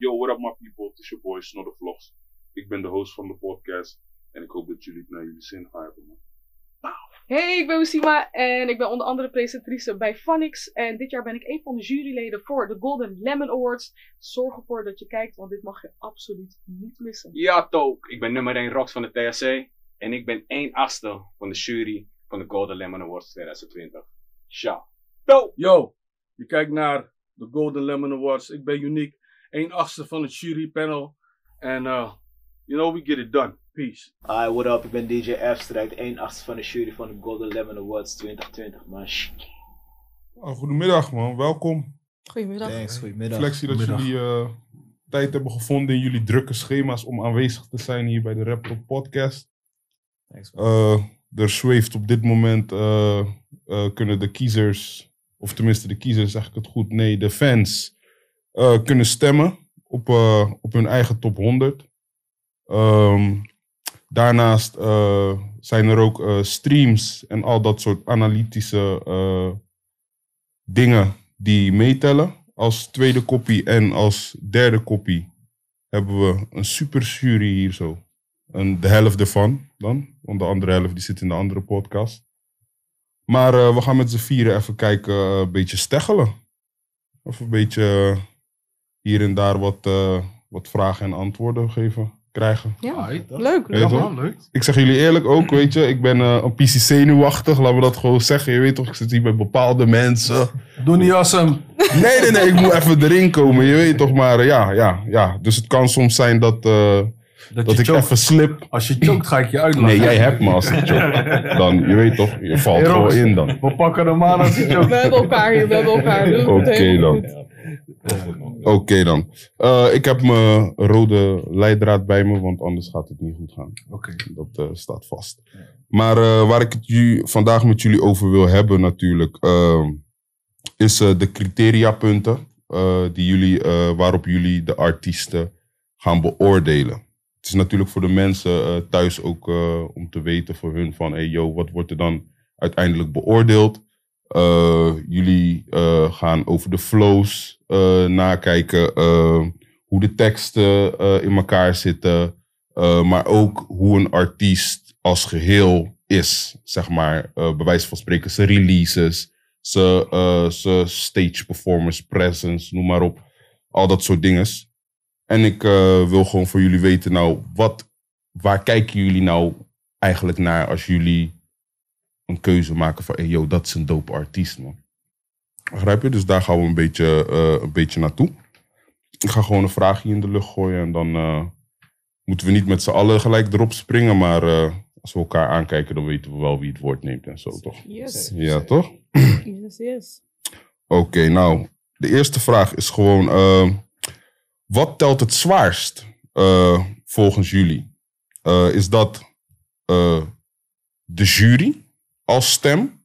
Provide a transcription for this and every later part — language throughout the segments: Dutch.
Yo, what up my people? Het is your boy Snodder Vlogs. Ik ben de host van de podcast. En ik hoop dat jullie het naar jullie zin gaan hebben, man. Hey, ik ben Usima en ik ben onder andere presentatrice bij Phonics. En dit jaar ben ik een van de juryleden voor de Golden Lemon Awards. Zorg ervoor dat je kijkt, want dit mag je absoluut niet missen. Ja, Took. Ik ben nummer 1 Rox van de TSC. En ik ben 1 achtste van de jury van de Golden Lemon Awards 2020. Ciao. Yo, je kijkt naar de Golden Lemon Awards. Ik ben uniek. 1 achtste van het jurypanel. En, uh, you know, we get it done. Peace. Hi, what up? Ik ben DJ F. Strijd 1 8 van de jury van de Golden Lemon Awards 2020, man. Oh, goedemiddag man, welkom. Goedemiddag. Thanks, goedemiddag. Flexie dat Goedemiddag. jullie eh, tijd hebben gevonden in jullie drukke schema's om aanwezig te zijn hier bij de Raptop Podcast. Thanks, man. Eh, er zweeft op dit moment, eh, eh, kunnen de kiezers, of tenminste de kiezers, zeg ik het goed, nee, de fans, eh, kunnen stemmen op, eh, op hun eigen top 100. Ehm, daarnaast eh, zijn er ook streams en al dat soort analytische dingen die meetellen. Als tweede kopie en als derde kopie hebben we een super jury hier zo. De helft ervan dan. Want de andere helft die zit in de andere podcast. Maar we gaan met z'n vieren even kijken, een beetje steggelen. Of een beetje hier en daar wat, eh, wat vragen en antwoorden geven, krijgen. Ja, Ai, leuk. Ja, man, leuk. Ik zeg jullie eerlijk ook, weet je, ik ben eh, een PC zenuwachtig, laten we dat gewoon zeggen. Je weet toch, ik zit hier bij bepaalde mensen. Doe niet als hem. Nee, nee, nee, ik moet even erin komen, je weet toch, maar eh, ja, ja, ja. Dus het kan soms zijn dat, eh, Dat, dat je ik choke. even slip. Als je choked, ga ik je uitlachen. Nee, jij hebt me als ik choke. Dan, je weet toch, je valt Hey, gewoon in dan. We pakken hem aan als je We choked. hebben elkaar hier, we hebben elkaar. Oké dan. Oké dan. Eh, ik heb mijn rode leidraad bij me, want anders gaat het niet goed gaan. Oké. Dat eh, staat vast. Maar eh, waar ik het vandaag met jullie over wil hebben natuurlijk, is de criteriapunten die jullie, waarop jullie de artiesten gaan beoordelen. Het is natuurlijk voor de mensen thuis ook om te weten voor hun van, hey yo, wat wordt er dan uiteindelijk beoordeeld? Jullie gaan over de flows nakijken, eh, hoe de teksten eh, in elkaar zitten, eh, maar ook hoe een artiest als geheel is, zeg maar. eh bij wijze van spreken, zijn releases, zijn eh, stage performance, presence, noem maar op. Al dat soort dingen. En ik eh, wil gewoon voor jullie weten, nou, wat, waar kijken jullie nou eigenlijk naar als jullie een keuze maken van, hey, yo, dat is een dope artiest, man. Begrijp je? Dus daar gaan we een beetje, eh, een beetje naartoe. Ik ga gewoon een vraagje in de lucht gooien en dan eh, moeten we niet met z'n allen gelijk erop springen, maar eh, als we elkaar aankijken, dan weten we wel wie het woord neemt en zo, toch? Yes, Ja, toch? yes, yes. Oké, nou, de eerste vraag is gewoon: wat telt het zwaarst volgens jullie? Is dat de jury als stem?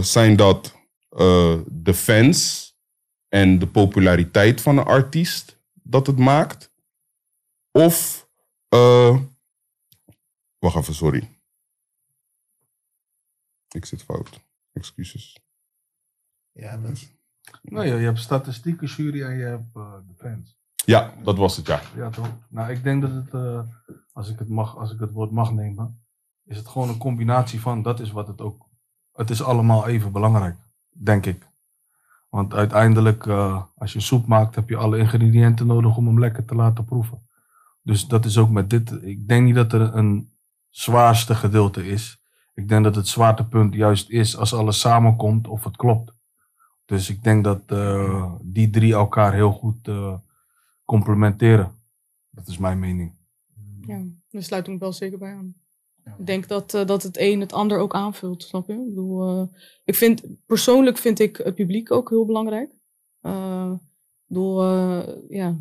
Zijn dat eh, de fans en de populariteit van een artiest dat het maakt? Of, eh, wacht even, sorry. Ik zit fout. Excuses. Ja, man. Nou ja, je hebt statistieken, jury en je hebt eh, de fans. Ja, dat was het, ja. Ja, toch? Nou, ik denk dat het, eh, als, ik het mag, als ik het woord mag nemen, is het gewoon een combinatie van, dat is wat het ook, het is allemaal even belangrijk, denk ik. Want uiteindelijk, eh, als je soep maakt, heb je alle ingrediënten nodig om hem lekker te laten proeven. Dus dat is ook met dit, ik denk niet dat er een zwaarste gedeelte is. Ik denk dat het zwaartepunt juist is als alles samenkomt of het klopt. Dus ik denk dat eh, die drie elkaar heel goed eh, complementeren. Dat is mijn mening. Ja, daar sluit ik me wel zeker bij aan. Ik denk dat, eh, dat het een het ander ook aanvult, snap je? Ik, bedoel, eh, ik vind, persoonlijk vind ik het publiek ook heel belangrijk. Eh, bedoel, eh, ja,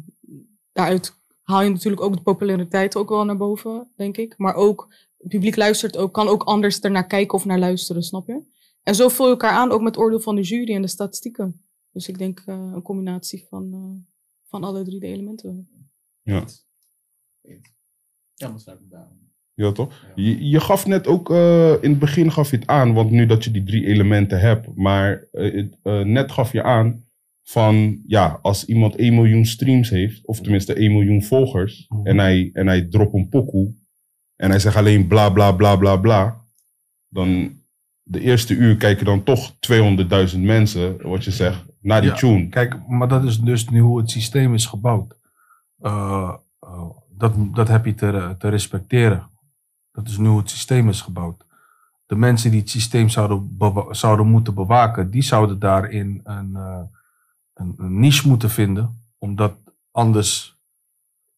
daaruit haal je natuurlijk ook de populariteit ook wel naar boven, denk ik. Maar ook, het publiek luistert ook, kan ook anders ernaar kijken of naar luisteren, snap je? En zo vul je elkaar aan, ook met het oordeel van de jury en de statistieken. Dus ik denk eh, een combinatie van, eh, van alle drie de elementen. Ja. Ja, maar sluit ik daar. Ja, toch? Je, je gaf net ook, eh, in het begin gaf je het aan, want nu dat je die drie elementen hebt, maar eh, eh, net gaf je aan van, ja, als iemand 1 miljoen streams heeft, of tenminste 1 miljoen volgers, Mhm. en hij, en hij dropt een pokoe, en hij zegt alleen bla bla bla bla bla, dan de eerste uur kijken dan toch 200.000 mensen, wat je zegt, naar die Ja. tune. Kijk, maar dat is dus nu hoe het systeem is gebouwd. Dat, dat heb je te, te respecteren. Dat is nu hoe het systeem is gebouwd. De mensen die het systeem zouden, zouden moeten bewaken, die zouden daarin een, eh, een, een niche moeten vinden. Om dat anders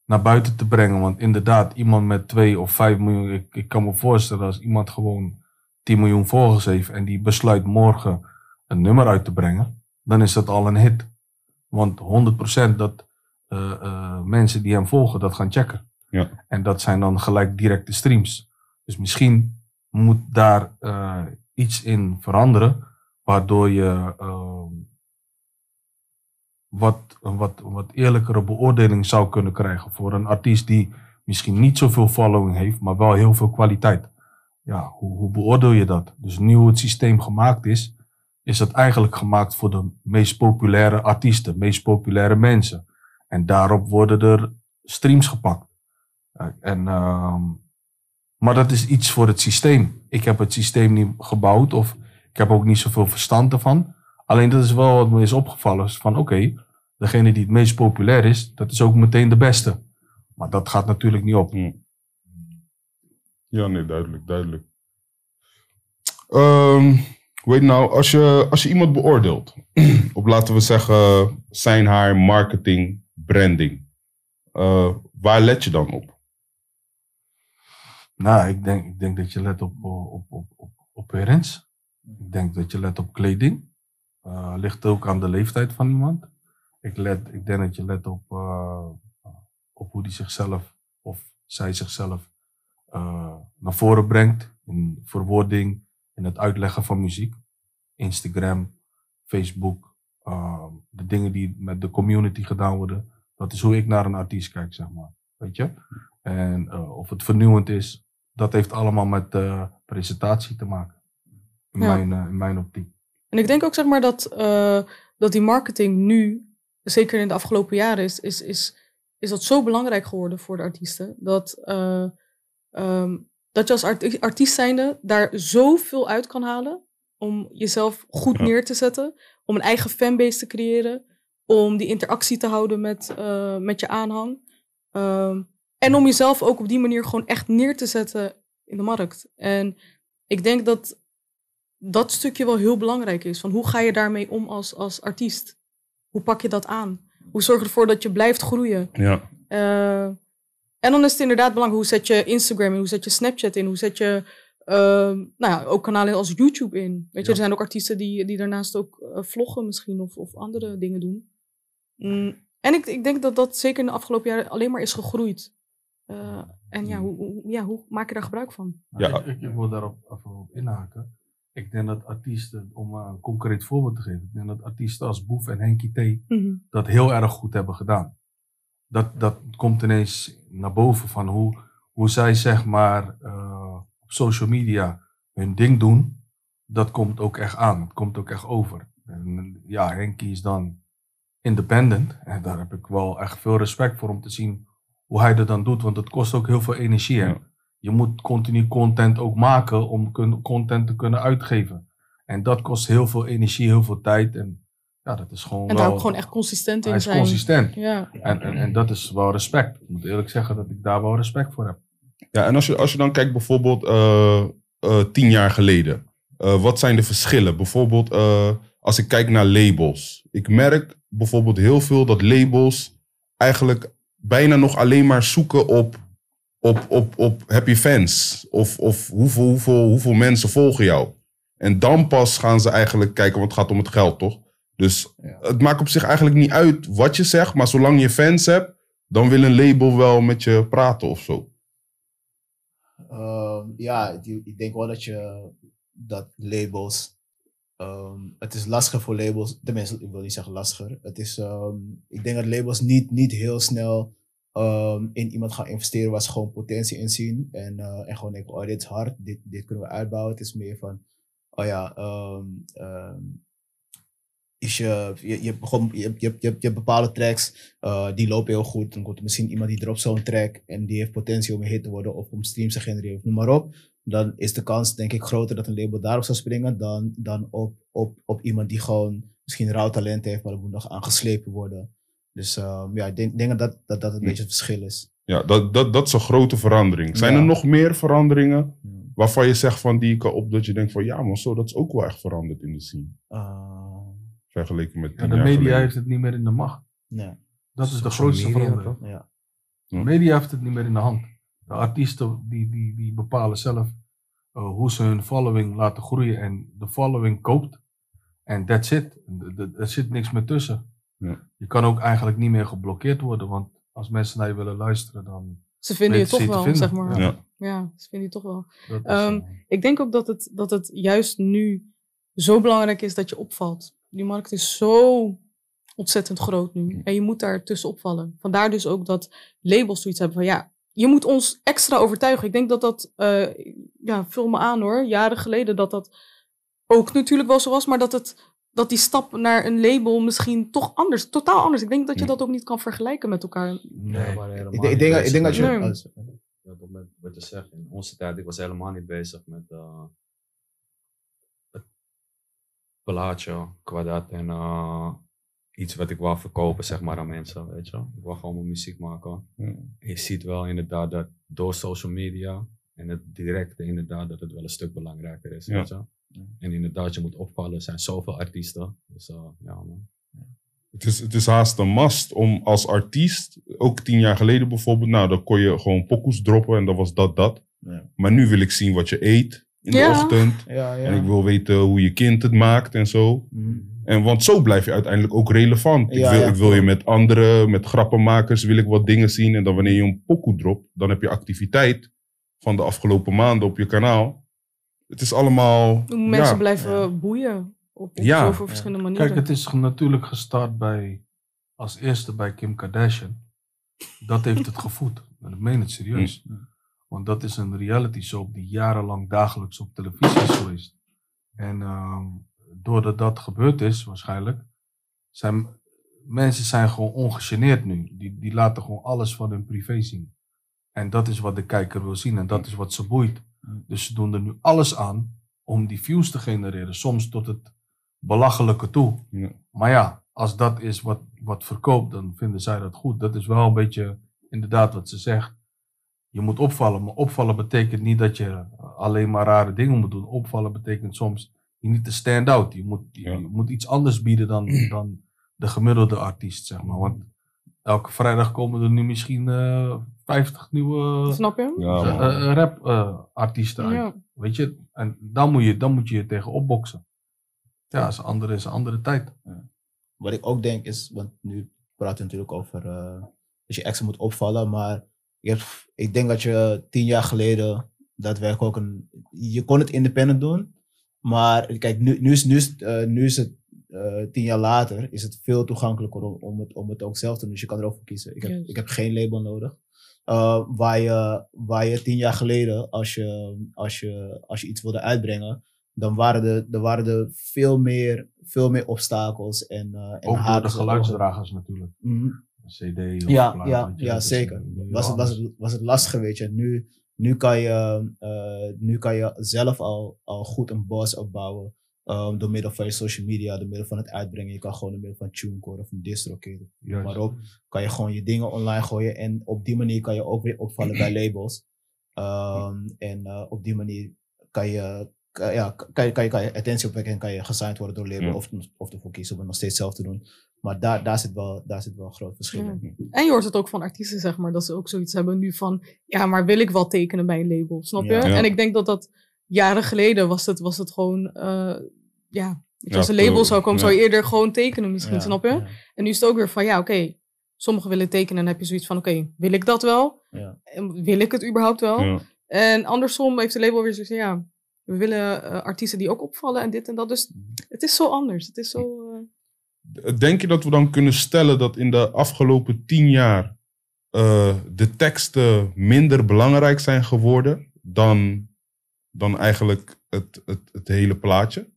naar buiten te brengen. Want inderdaad, iemand met 2 of 5 miljoen. Ik, ik kan me voorstellen als iemand gewoon 10 miljoen volgers heeft. en die besluit morgen een nummer uit te brengen. dan is dat al een hit. Want 100% dat eh, eh, mensen die hem volgen dat gaan checken. Ja. En dat zijn dan gelijk directe streams. Dus misschien moet daar eh, iets in veranderen. waardoor je. ehm, wat, wat, wat eerlijkere beoordeling zou kunnen krijgen voor een artiest die misschien niet zoveel following heeft, maar wel heel veel kwaliteit. Ja, hoe, hoe beoordeel je dat? Dus nu hoe het systeem gemaakt is, is het eigenlijk gemaakt voor de meest populaire artiesten, meest populaire mensen. En daarop worden er streams gepakt. En, ehm, maar dat is iets voor het systeem. Ik heb het systeem niet gebouwd of ik heb ook niet zoveel verstand ervan. Alleen dat is wel wat me is opgevallen. Van oké, degene die het meest populair is, dat is ook meteen de beste. Maar dat gaat natuurlijk niet op. Ja, nee, duidelijk, duidelijk. Ehm weet nou, als je, als je iemand beoordeelt, op laten we zeggen zijn haar marketing, branding, eh, waar let je dan op? Nou, ik denk, ik denk dat je let op, eh, op, op, op, appearance. Ik denk dat je let op kleding. Eh, ligt ook aan de leeftijd van iemand. Ik, let, ik denk dat je let op, eh, op hoe die zichzelf of zij zichzelf eh, naar voren brengt. In verwoording, in het uitleggen van muziek. Instagram, Facebook. de dingen die met de community gedaan worden. Dat is hoe ik naar een artiest kijk, zeg maar. Weet je? En of het vernieuwend is, dat heeft allemaal met eh, presentatie te maken. In, Ja. mijn, eh, in mijn optiek. En ik denk ook zeg maar dat, eh, dat die marketing nu, zeker in de afgelopen jaren, is, is, is, is dat zo belangrijk geworden voor de artiesten. Dat, eh, ehm, dat je als arti- artiest zijnde daar zoveel uit kan halen. Om jezelf goed Ja. neer te zetten. Om een eigen fanbase te creëren. Om die interactie te houden met, eh, met je aanhang. Ehm, en om jezelf ook op die manier gewoon echt neer te zetten in de markt. En ik denk dat dat stukje wel heel belangrijk is. Van hoe ga je daarmee om als, als artiest? Hoe pak je dat aan? Hoe zorg je ervoor dat je blijft groeien? Ja. Eh, en dan is het inderdaad belangrijk, hoe zet je Instagram in, hoe zet je Snapchat in, hoe zet je ehm, nou ja, ook kanalen als YouTube in. Weet je, Ja. er zijn ook artiesten die, die daarnaast ook eh, vloggen misschien of, of andere dingen doen. Mm, en ik, ik denk dat dat zeker in de afgelopen jaren alleen maar is gegroeid. Eh, en ja hoe, hoe- ja, hoe maak je daar gebruik van? Ja. Ik, wil daarop even op inhaken. Ik denk dat artiesten, om eh, een concreet voorbeeld te geven, ik denk dat artiesten als Boef en Henky T Mhm. dat heel erg goed hebben gedaan. Dat, dat komt ineens naar boven van hoe, hoe zij zeg maar eh, op social media hun ding doen. Dat komt ook echt aan. Het komt ook echt over. En ja, Henky is dan independent. En daar heb ik wel echt veel respect voor om te zien hoe hij dat dan doet. Want het kost ook heel veel energie. Ja. Je moet continu content ook maken om content te kunnen uitgeven. En dat kost heel veel energie, heel veel tijd. En ja, dat is gewoon En wel... daar ook gewoon echt consistent Hij in is zijn. consistent. Ja. En, en, en dat is wel respect. Ik moet eerlijk zeggen dat ik daar wel respect voor heb. Ja, en als je, als je dan kijkt bijvoorbeeld eh, eh, tien jaar geleden. eh, wat zijn de verschillen? Bijvoorbeeld eh, als ik kijk naar labels. Ik merk bijvoorbeeld heel veel dat labels eigenlijk bijna nog alleen maar zoeken op, op, op, op heb je fans? Of, of hoeveel, hoeveel, hoeveel mensen volgen jou? En dan pas gaan ze eigenlijk kijken, want het gaat om het geld, toch? Dus Ja. het maakt op zich eigenlijk niet uit wat je zegt, maar zolang je fans hebt, dan wil een label wel met je praten of zo. Ehm, ja, ik denk wel dat je dat labels. Ehm, het is lastiger voor labels. Tenminste, ik wil niet zeggen lastiger. Het is, ehm, ik denk dat labels niet, niet heel snel ehm, in iemand gaan investeren waar ze gewoon potentie in zien. En, eh, en gewoon denken, oh, dit is hard, dit, dit kunnen we uitbouwen. Het is meer van, oh ja, is je, je, je, hebt je, je, je, bepaalde tracks eh, die lopen heel goed. Dan komt er misschien iemand die dropt zo'n track en die heeft potentie om een hit te worden of om streams te genereren of noem maar op. Dan is de kans denk ik groter dat een label daarop zou springen dan, dan op, op, op iemand die gewoon misschien rauw talent heeft, maar dat moet nog aangeslepen worden. Dus ehm, ja, ik denk, denk dat dat, dat een Hm. beetje het verschil is. Ja, dat, dat, dat is een grote verandering. Zijn Ja. er nog meer veranderingen Ja. waarvan je zegt van die kan op dat je denkt van ja, maar zo, dat is ook wel echt veranderd in de scene. Uh, Vergeleken met Ja, de media geleden. heeft het niet meer in de macht. ja, Dat is de grootste media, verandering. ja. De media heeft het niet meer in de hand. De artiesten die, die, die bepalen zelf eh, hoe ze hun following laten groeien. En de following koopt. En that's it. Er- zit niks meer tussen. Ja. Je kan ook eigenlijk niet meer geblokkeerd worden. Want als mensen naar je willen luisteren, dan... Ze vinden je toch wel, zeg maar. Ja. Ja, ze vinden je toch wel. Is, Ehm, eh, Ik denk ook dat het, dat het juist nu zo belangrijk is dat je opvalt. Die markt is zo ontzettend groot nu. En je moet daar tussen opvallen. Vandaar dus ook dat labels zoiets hebben van ja, je moet ons extra overtuigen. Ik denk dat dat, eh, ja, vul me aan hoor, jaren geleden dat dat ook natuurlijk wel zo was, maar dat, het, dat die stap naar een label misschien toch anders, totaal anders. Ik denk dat je dat ook niet kan vergelijken met elkaar. Nee, helemaal Ik, denk- ik, niet denk, ik denk dat je... Nee. als- Ja, dat met wat je zegt. In onze tijd, ik was helemaal niet bezig met eh, het plaatje qua dat en eh, iets wat ik wou verkopen, zeg maar, aan mensen, weet je. Ik wou gewoon mijn muziek maken. Ja. Je ziet wel inderdaad dat door social media en het directe inderdaad dat het wel een stuk belangrijker is, Ja. weet je. En inderdaad, je moet opvallen. Er zijn zoveel artiesten. Dus eh, ja, man. Het is, het is haast een must om als artiest, ook tien jaar geleden bijvoorbeeld, nou dan kon je gewoon pokoes droppen en dan was dat dat. Ja. Maar nu wil ik zien wat je eet in de ochtend. Ja, ja. En ik wil weten hoe je kind het maakt en zo. Mhm. En want zo blijf je uiteindelijk ook relevant. Ja, ik, wil, ja, ik wil je met andere, met grappenmakers, wil ik wat dingen zien. En dan wanneer je een pokoe dropt, dan heb je activiteit van de afgelopen maanden op je kanaal. Het is allemaal... Mensen ja, blijven Ja. boeien op, op Ja. zoveel verschillende manieren. Kijk, het is natuurlijk gestart bij, als eerste bij Kim Kardashian. Dat heeft het gevoed. En ik meen het serieus. Want dat is een reality soap die jarenlang dagelijks op televisie is geweest. En ehm, doordat dat gebeurd is, waarschijnlijk, zijn mensen zijn gewoon ongegeneerd nu. Die, die laten gewoon alles van hun privé zien. En dat is wat de kijker wil zien en dat is wat ze boeit. Dus ze doen er nu alles aan om die views te genereren. Soms tot het belachelijke toe. Ja. Maar ja, als dat is wat, wat verkoopt, dan vinden zij dat goed. Dat is wel een beetje inderdaad wat ze zegt. Je moet opvallen, maar opvallen betekent niet dat je alleen maar rare dingen moet doen. Opvallen betekent soms niet te stand out. Je moet, je, Ja. je moet iets anders bieden dan, dan de gemiddelde artiest, zeg maar. Want elke vrijdag komen er nu misschien eh 50 nieuwe Snap je? Ja, man. eh, rap eh, artiesten uit. Ja. Weet je? En dan moet je, dan moet je je tegen opboksen. Ja, is een andere, is een andere tijd. Wat ik ook denk is, want nu praten we natuurlijk over eh, dat je extra moet opvallen, maar je hebt- ik denk dat je tien jaar geleden daadwerkelijk ook een, je kon het independent doen, maar kijk, nu, nu, is, nu, is, eh, nu is het eh, tien jaar later, is het veel toegankelijker om, om, het, om het ook zelf te doen, dus je kan er ook voor kiezen. Ik heb, ik heb geen label nodig. Eh, waar, je, waar je tien jaar geleden, als je, als je, als je iets wilde uitbrengen, dan waren er, er, waren er veel, meer, veel meer obstakels en, eh en Ook door de en geluidsdragers natuurlijk. Een CD of Ja, plaat, ja, ja zeker. Was het, was, het, was het lastiger, weet je. Nu, nu, kan je eh, nu kan je zelf al, al goed een boss opbouwen. ehm, door middel van je social media, door middel van het uitbrengen. Je kan gewoon door middel van TuneCore of een DistroKid, maar op. Kan je gewoon je dingen online gooien. En op die manier kan je ook weer opvallen bij labels. Ehm, en eh, op die manier kan je, kan, ja, kan, je, kan, je, kan je attentie opwekken en kan je gesigned worden door label. Of, of ervoor kiezen om het nog steeds zelf te doen. Maar daar, daar, zit wel, daar zit wel een groot verschil in. En je hoort het ook van artiesten, zeg maar, dat ze ook zoiets hebben nu van, ja, maar wil ik wel tekenen bij een label, snap je? Ja. Ja. En ik denk dat dat jaren geleden was het, was het gewoon, eh, ja, Ja, als een label zou komen, ja. zou je eerder gewoon tekenen misschien, Ja, snap je? ja. En nu is het ook weer van, ja, oké, sommigen willen tekenen en dan heb je zoiets van, oké, wil ik dat wel? Wil ik het überhaupt wel? Ja. En andersom heeft de label weer zoiets van, ja, we willen eh, artiesten die ook opvallen en dit en dat. Dus het is zo anders. Het is zo... eh, Denk je dat we dan kunnen stellen dat in de afgelopen tien jaar eh, de teksten minder belangrijk zijn geworden dan, dan eigenlijk het, het, het hele plaatje?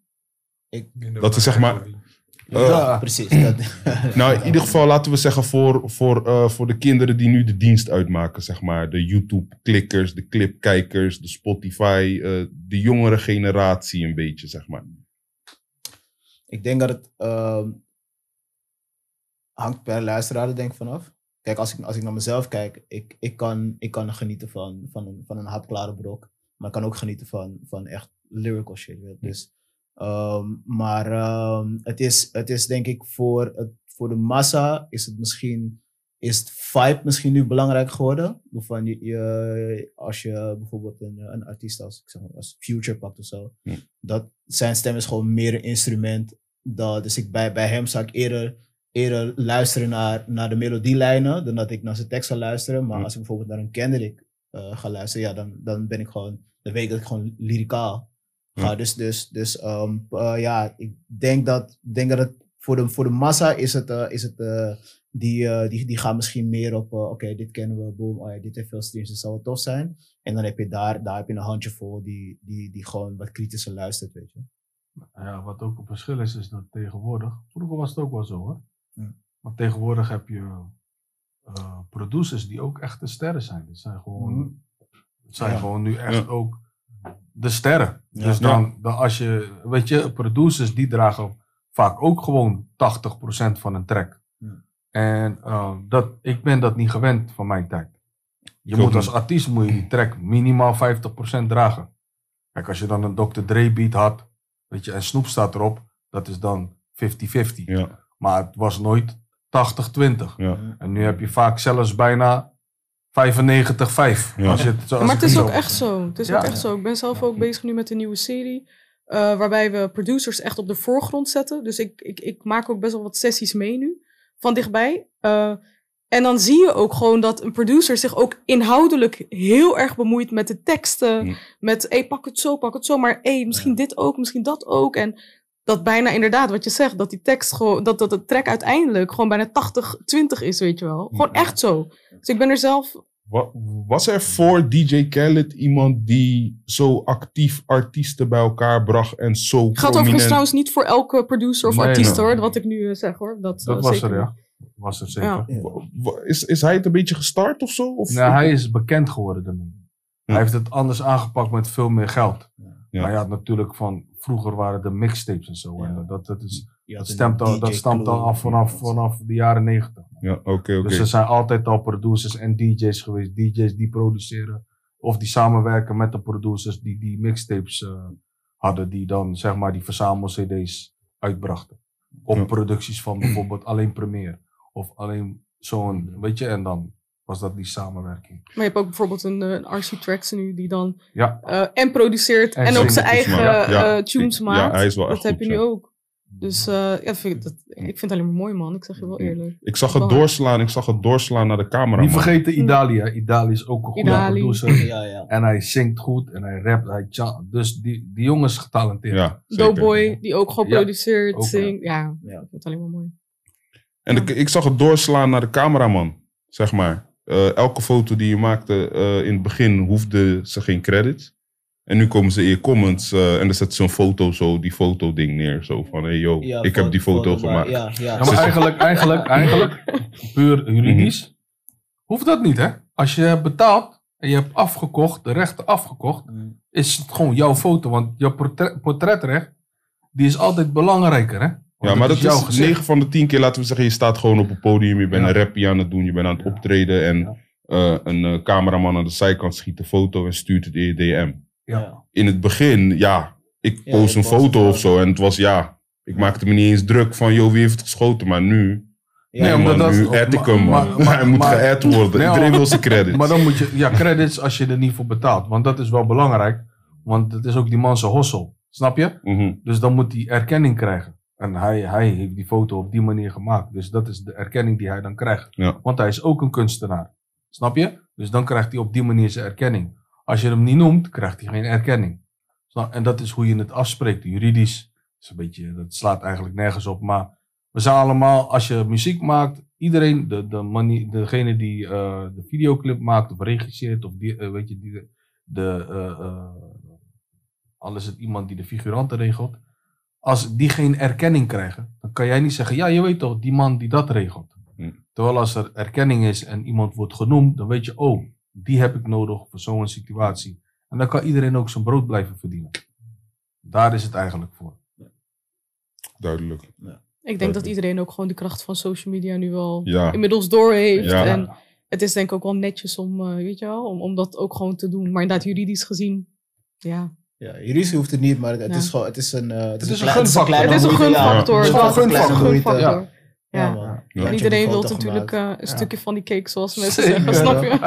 Ik, Dat is zeg maar- Ja, precies. Dat, Nou, in ieder geval laten we zeggen voor, voor, eh, voor de kinderen die nu de dienst uitmaken, zeg maar. De YouTube-klikkers, de clipkijkers, de Spotify, eh, de jongere generatie een beetje, zeg maar. Ik denk dat het ehm, hangt per luisteraar er denk ik vanaf. Kijk, als ik, als ik naar mezelf kijk, ik, ik, kan, ik kan genieten van, van, een, van een hapklare brok. Maar ik kan ook genieten van, van echt lyrical shit. Dus, ehm, maar ehm, het, is, het is denk ik voor, het, voor de massa is het misschien is het vibe misschien nu belangrijk geworden. Van je, je, als je bijvoorbeeld een, een artiest als, ik zeg als Future pakt of zo. Dat zijn stem is gewoon meer een instrument. Dat, dus ik, bij, bij hem zou ik eerder, eerder luisteren naar, naar de melodielijnen. Dan dat ik naar zijn tekst zou luisteren. Maar als ik bijvoorbeeld naar een Kendrick eh, ga luisteren. Ja, dan, dan ben ik gewoon, dan weet ik dat ik gewoon lyricaal ga. Hm. Dus, dus, dus ehm, eh, ja, ik denk dat, denk dat het voor de, voor de massa is het, eh, is het eh, die, die, die gaan misschien meer op, oké, dit kennen we, boom, oh ja, dit heeft veel streams, dit zal wel tof zijn. En dan heb je daar, daar heb je een handjevol die, die, die gewoon wat kritischer luistert, weet je. Ja, wat ook een verschil is, is dat tegenwoordig, vroeger was het ook wel zo hoor. Ja. Maar tegenwoordig heb je producers die ook echte sterren zijn. Dat zijn gewoon, Mhm. het zijn Ja. gewoon nu echt Ja. ook de sterren. Ja. Dus dan, dan als je, weet je, producers die dragen vaak ook gewoon 80% van een track. Ja. En eh, dat, ik ben dat niet gewend van mijn tijd. Je moet als artiest moet je die track minimaal 50% dragen. Kijk, als je dan een Dr. Dre beat had, weet je, en Snoep staat erop, dat is dan 50-50. Ja, Maar het was nooit 80-20. ja. En nu heb je vaak zelfs bijna 95-5. Ja. Als je het, zo- als maar het is zo- ook echt zo. Het is Ja. ook echt zo. Ik ben zelf ook bezig nu met een nieuwe serie. eh, waarbij we producers echt op de voorgrond zetten. Dus ik, ik, ik maak ook best wel wat sessies mee nu. Van dichtbij. Eh, en dan zie je ook gewoon dat een producer zich ook inhoudelijk heel erg bemoeit met de teksten. Mm. Met, hé, pak het zo, pak het zo. Maar hé, misschien dit ook, misschien dat ook. En dat bijna inderdaad, wat je zegt, dat die tekst gewoon, dat, dat de track uiteindelijk gewoon bijna 80-20 is, weet je wel. Gewoon Ja. echt zo. Dus ik ben er zelf Wa- Was er voor DJ Khaled iemand die zo actief artiesten bij elkaar bracht en zo Gaat overigens prominent... trouwens niet voor elke producer of Nee, artiest nee. hoor, wat ik nu eh, zeg hoor. Dat, Dat was zeker er, ja. Was er zeker. Ja. Is, is hij het een beetje gestart of zo? Of? Nou, hij is bekend geworden daarmee. Hij heeft het anders aangepakt met veel meer geld. Ja. Maar ja, natuurlijk van vroeger waren de mixtapes en zo. Ja. En dat, dat, is, dat, stemt al, dat stamt al af vanaf, vanaf de jaren negentig. Ja, oké, oké. Dus er zijn altijd al producers en DJ's geweest. DJ's die produceren of die samenwerken met de producers die die mixtapes eh, hadden. Die dan zeg maar die verzamel-CD's uitbrachten. Op Ja. producties van bijvoorbeeld alleen Premiere. Of alleen zo'n, weet je, en dan was dat die samenwerking. Maar je hebt ook bijvoorbeeld een, eh, een RC Tracks nu die dan Ja. eh, en produceert En en, ook zijn eigen maar. Ja. eh, tunes Ja, maakt. hij is wel dat echt heb goed, je nu ja. ook. Dus eh, ja, vind ik, dat, ik vind het alleen maar mooi man, ik zeg je wel eerlijk. Ik zag het doorslaan, ik zag het doorslaan naar de camera. Niet vergeten Idali, hè. Idali is ook een goede Idali. producer. Ja, ja. En hij zingt goed en hij rapt, hij. Dus die, die jongen is getalenteerd. Ja. Doughboy, die ook gewoon Ja, produceert, ook, zingt. Ja, Ja. ik vind het alleen maar mooi. En ik zag het doorslaan naar de cameraman, zeg maar. Eh, elke foto die je maakte eh, in het begin hoefde ze geen credits. En nu komen ze in je comments eh, en dan zetten ze een foto zo, die foto-ding neer. Zo van, hey yo, Ja, ik heb die foto, gemaakt. Ja, ja. Ja, maar eigenlijk, eigenlijk, eigenlijk, puur juridisch, hoeft dat niet, hè? Als je hebt betaald en je hebt afgekocht, de rechten afgekocht, Mm. is het gewoon jouw foto. Want jouw portret, portretrecht, die is altijd belangrijker, hè? Ja, maar dat is gezicht. 9 van de 10 keer, laten we zeggen, je staat gewoon op een podium, je bent Ja. een rapje aan het doen, je bent aan het optreden en Ja. eh, een eh, cameraman aan de zijkant schiet een foto en stuurt het in je DM. Ja. In het begin, ja, ik Ja, post een foto of zo en het was ja, ik maakte me niet eens druk van, joh, wie heeft het geschoten, maar nu, Ja, Nee, man, omdat dat- nu add ik maar- hem, man. maar- maar- Hij moet geadd worden, Nee, iedereen maar- wil zijn credits. Maar dan moet je, ja, credits als je er niet voor betaalt. Want dat is wel belangrijk. Want het is ook die man zijn hossel. Snap je? Mhm. Dus dan moet hij erkenning krijgen. En hij, hij heeft die foto op die manier gemaakt. Dus dat is de erkenning die hij dan krijgt. Ja. Want hij is ook een kunstenaar. Snap je? Dus dan krijgt hij op die manier zijn erkenning. Als je hem niet noemt, krijgt hij geen erkenning. En dat is hoe je het afspreekt. Juridisch. Is een beetje, dat slaat eigenlijk nergens op. Maar we zijn allemaal, als je muziek maakt, iedereen, de, de manie, degene die eh, de videoclip maakt of regisseert, of die, eh, weet je, die, de, de, eh, eh, al is het iemand die de figuranten regelt. Als die geen erkenning krijgen, dan kan jij niet zeggen, ja, je weet toch, die man die dat regelt. Hm. Terwijl als er erkenning is en iemand wordt genoemd, dan weet je, oh, die heb ik nodig voor zo'n situatie. En dan kan iedereen ook zijn brood blijven verdienen. Daar is het eigenlijk voor. Duidelijk. Ik denk dat iedereen ook gewoon de kracht van social media nu wel Ja. inmiddels door heeft. Ja. En het is denk ik ook wel netjes om, eh, weet je wel, om, om dat ook gewoon te doen. Maar inderdaad, juridisch gezien, ja. Ja, juridisch hoeft het niet, maar het, is gewoon, het is een, eh, het is een gunfactor. Het is een gunfactor. Het is gewoon een gunfactor. Ja, Ja. man. Ja. Iedereen wil natuurlijk eh, een Ja. stukje van die cake, zoals mensen Zeker, zeggen, snap je?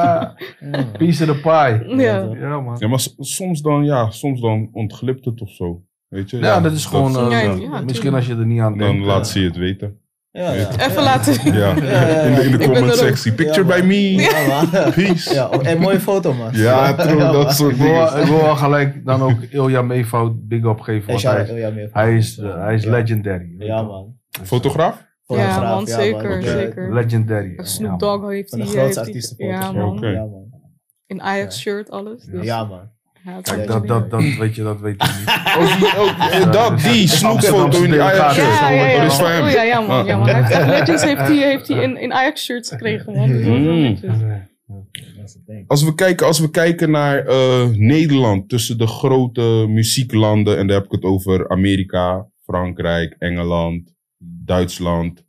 man. Piece of the pie. Ja. Ja, man. Ja, maar soms dan, ja, soms dan ontglipt het of zo. Weet je? Ja, dat is gewoon. eh, Ja, ja, misschien als je er niet aan Dan denkt. laat eh, ze je het weten. Ja, ja. Even Ja. laten. Ja, ja, in de, in de Ik ben comment sectie. Picture Ja, by me. Peace. Ja, en mooie foto, man. Ja, true, dat man. soort Ik wil, dingen. ik wil wel gelijk dan ook Ilja Meefout big up geven. En Want shout hij, meer. hij is, eh, hij is Ja. legendary. Ja, man. Fotograaf? Fotograaf, Ja, man, zeker, zeker. Legendary. ja, Snoop. Dogg heeft grootste heeft die- artiestenfoto's. Ja, man. Oké. Ja, man. In Ajax shirt, alles. Dus, Ja, man. Kijk, dat, dat, dat weet je, dat weet ik niet. Oh, die, oh, eh, dat, die Snoop-foto in die Ajax Ja, shirt. Ja, ja, ja. Dat is van hem. Oh, ja, ja, man. Ah. Ja, man. Hij heeft echt Legends heeft hij, heeft hij in, in Ajax shirts gekregen, man. Dus dat is wel Mm. netjes. Dat is het ding. Als we kijken, als we kijken naar eh, Nederland, tussen de grote muzieklanden, en daar heb ik het over Amerika, Frankrijk, Engeland, Duitsland.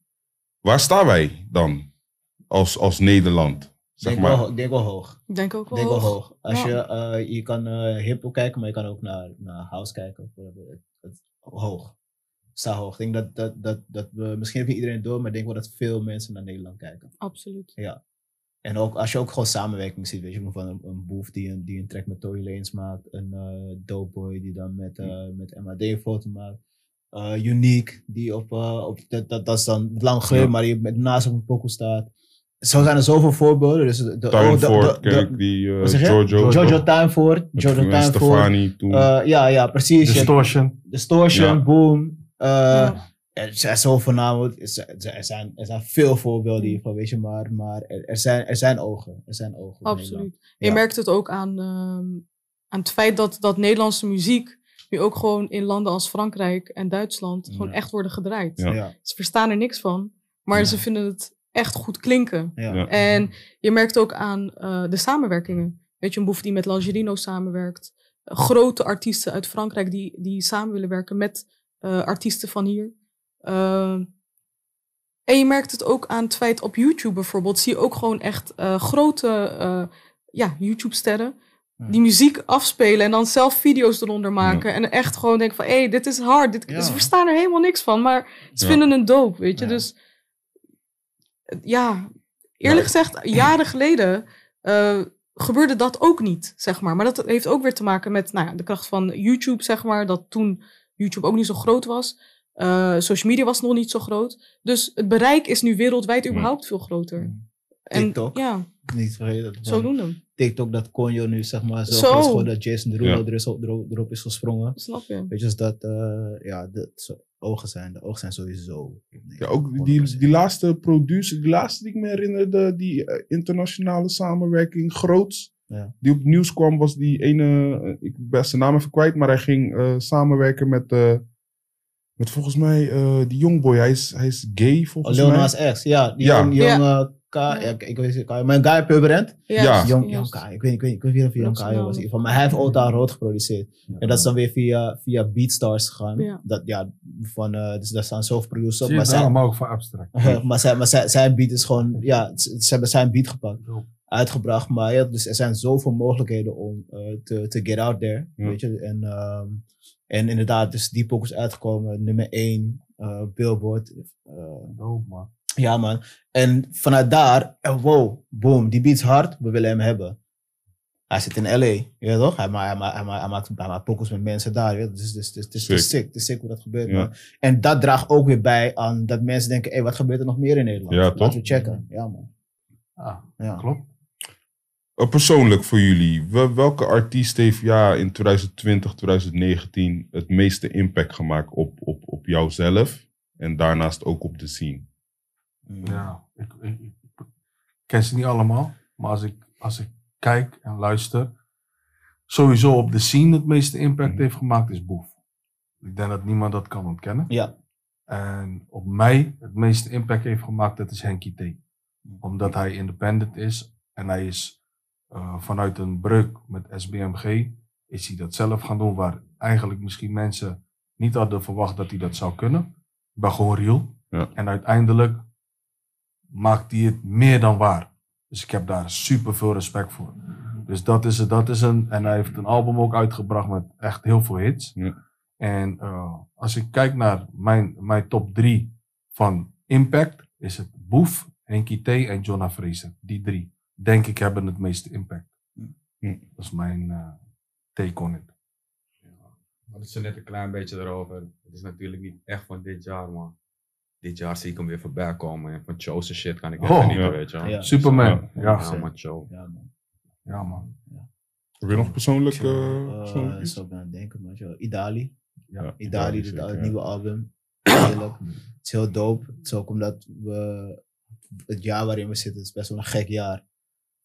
Waar staan wij dan als, als Nederland? Zeg Denk maar. wel, ik denk wel hoog. Ik denk ook wel denk wel hoog. Als Ja. je, eh, je kan eh hip-hop kijken, maar je kan ook naar, naar house kijken. Voor het, het, hoog. Sta hoog. Ik denk dat, dat, dat, dat we, misschien heeft niet iedereen door, maar ik denk wel dat veel mensen naar Nederland kijken. Absoluut. Ja. En ook als je ook gewoon samenwerking ziet, weet je, van een, een Boef die een, die een track met Tory Lanez maakt, een eh Doughboy die dan met, eh met MAD een foto maakt, eh, Unique die op, eh, op dat, dat, dat is dan lang geleden, Ja. maar die met naast op een pokoe staat. Zo zijn er zoveel voorbeelden. Dus de, de, Time oh, de- Ford, de- ik die je? Giorgio. Jojo Time voor, Met Jojo Gwen Time voor. Stefani toen. Eh, ja, ja, precies. Je- Distortion. Distortion, Ja. Boom. eh, Ja. Er zijn zoveel namen. Er zijn, er zijn, er zijn veel voorbeelden hiervan, weet je. Maar, maar er, er zijn, er zijn ogen. Er zijn ogen. Absoluut. Je Ja. merkt het ook aan, ehm, aan het feit dat, dat Nederlandse muziek nu ook gewoon in landen als Frankrijk en Duitsland gewoon Ja. echt worden gedraaid. Ja. Ja. Ze verstaan er niks van, maar Ja. ze vinden het echt goed klinken. Ja. Ja. En je merkt ook aan eh, de samenwerkingen. Weet je, een boef die met Langerino samenwerkt. Eh, grote artiesten uit Frankrijk die, die samen willen werken met eh, artiesten van hier. Ehm, en je merkt het ook aan het feit op YouTube bijvoorbeeld. Zie je ook gewoon echt eh, grote eh, ja, YouTube-sterren. Die muziek afspelen en dan zelf video's eronder maken. En echt gewoon denken van, hé, hey, dit is hard. Dit, Ja. Ze verstaan er helemaal niks van, maar ze Ja. vinden een dope, weet je. Ja. Dus ja, eerlijk gezegd, jaren geleden eh, gebeurde dat ook niet, zeg maar. Maar dat heeft ook weer te maken met nou ja, de kracht van YouTube, zeg maar. Dat toen YouTube ook niet zo groot was. Eh, social media was nog niet zo groot. Dus het bereik is nu wereldwijd überhaupt veel groter. En TikTok. ja, Niet vergeten. dat zodoende. TikTok dat Conjo nu zeg maar zo, is geworden dat Jason Derulo Ja. er erop, erop is gesprongen. Snap je? Weet je, dus dat, eh, ja, zo- ogen zijn, de ogen zijn sowieso. Ja, ook die, die laatste producer, die laatste die ik me herinnerde, die eh, internationale samenwerking, groots. Ja. Die op het nieuws kwam, was die ene, eh, ik ben zijn naam even kwijt, maar hij ging eh, samenwerken met, eh, met volgens mij eh, die jongboy. Hij is, hij is gay Oh, volgens Lil mij. Nas X, ja. Die Ja. jong, Ja. jong eh, K, ja. ik, weet niet, K- mijn guy Purberend. Ja. Juist, Jong, jong juist. K, ik weet, ik weet, ik weet niet of hij Jong K was. naam. in ieder geval. Maar hij heeft Old Town Road geproduceerd. En dat is dan weer via, via Beatstars gegaan. Ja. Dat, ja, van, eh, dus daar staan zoveel producers op. Maar, zijn, allemaal ook voor abstract. maar, zijn, maar zijn, zijn beat is gewoon, ja, ze hebben zijn beat gepakt, uitgebracht. Maar ja, dus er zijn zoveel mogelijkheden om eh, te, te get out there. Weet je? En, ehm, en inderdaad, dus die pokus uitgekomen, nummer 1, Billboard. eh, Dope, man. Ja, man. En vanuit daar, en wow, boom, die beats hard, we willen hem hebben. Hij zit in LA, je weet toch? Hij, ma hij, ma hij, ma hij maakt, hij maakt pokus met mensen daar, je weet Dus, dus, dus, dus, het is Sick. sick, het is sick hoe dat gebeurt, Ja. man. En dat draagt ook weer bij aan dat mensen denken, hé, hey, wat gebeurt er nog meer in Nederland? Ja, Laten toch? we checken. Ja, man. Ah, Ja. klopt. Eh, persoonlijk voor jullie, wel- welke artiest heeft ja, in 2020, 2019 het meeste impact gemaakt op, op, op jouzelf en daarnaast ook op de scene? Ja, ik, ik, ik ken ze niet allemaal. Maar als ik, als ik kijk en luister, sowieso op de scene het meeste impact Mhm. heeft gemaakt is Boef. Ik denk dat niemand dat kan ontkennen. Ja. En op mij het meeste impact heeft gemaakt, dat is Henky T. Omdat hij independent is en hij is eh, vanuit een breuk met SBMG, is hij dat zelf gaan doen waar eigenlijk misschien mensen niet hadden verwacht dat hij dat zou kunnen. Ik ben gewoon real. Ja. En uiteindelijk maakt hij het meer dan waar. Dus ik heb daar super veel respect voor. Dus dat is, dat is een. En hij heeft een album ook uitgebracht met echt heel veel hits. Ja. En eh, als ik kijk naar mijn, mijn top drie van impact, is het Boef, Henky T en Jonna Fraser. Die drie, denk ik, hebben het meeste impact. Hm. Dat is mijn eh, take on it. Dat is net een klein beetje erover. Het is natuurlijk niet echt van dit jaar, maar dit jaar zie ik hem weer voorbij komen. En van Chosen shit kan ik Oh, niet, ja. weet je wel. Ja. Superman, Ja. ja. Man. Ja, man. Ja, man. Heb je nog persoonlijk, Uh, eh, persoonlijk iets? zo ben ik aan het denken, man. Zo, Idali. Ja, Idali, het ja. nieuwe album. Heerlijk. Het is heel dope. Het is ook omdat we het jaar waarin we zitten, het is best wel een gek jaar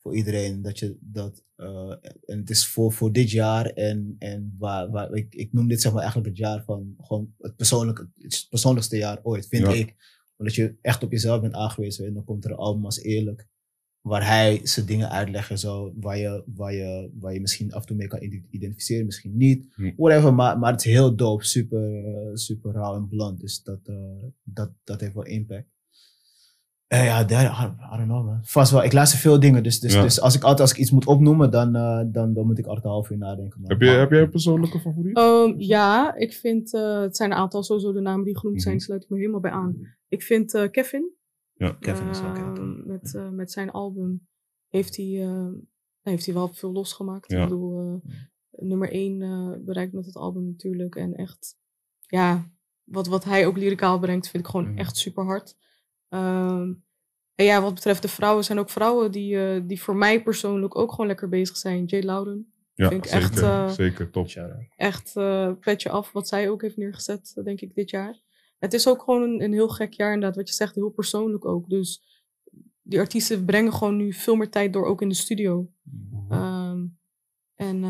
voor iedereen. Dat je dat, eh, en het is voor, voor dit jaar en, en waar, waar, ik, ik noem dit zeg maar eigenlijk het jaar van gewoon het persoonlijke, het persoonlijkste jaar ooit, vind Ja. ik. Omdat je echt op jezelf bent aangewezen en dan komt er een album als Eerlijk. Waar hij zijn dingen uitlegt en zo, waar je, waar, je, waar je misschien af en toe mee kan ide- identificeren, misschien niet. Hm. Whatever, maar, maar het is heel dope, super, eh, super rauw en blunt. Dus dat, eh, dat, dat heeft wel impact. Eh, ja, derde, I, I don't know man. Vast wel, ik luister veel dingen, dus, dus, Ja. dus als ik altijd als ik iets moet opnoemen, dan, eh, dan, dan moet ik altijd een half uur nadenken. man. Heb, je, heb jij een persoonlijke favoriet? Ehm, ja, ik vind, eh, het zijn een aantal sowieso de namen die genoemd zijn, Mhm. sluit ik me helemaal bij aan. Ik vind eh, Kevin, Ja. Kevin is ook heel ehm, met, eh, met zijn album, heeft hij, heeft hij wel veel losgemaakt. Ja. Ik bedoel, eh, nummer één eh, bereikt met het album natuurlijk. En echt, ja, wat, wat hij ook lyricaal brengt, vind ik gewoon Mhm. echt super hard. Ehm, en ja, wat betreft de vrouwen, zijn ook vrouwen die, eh, die voor mij persoonlijk ook gewoon lekker bezig zijn. Jay Loudon, Ja, vind ik zeker, echt, zeker, top. Echt eh petje af wat zij ook heeft neergezet, eh, denk ik, dit jaar. Het is ook gewoon een, een heel gek jaar inderdaad, wat je zegt, heel persoonlijk ook. Dus die artiesten brengen gewoon nu veel meer tijd door, ook in de studio. Ehm, en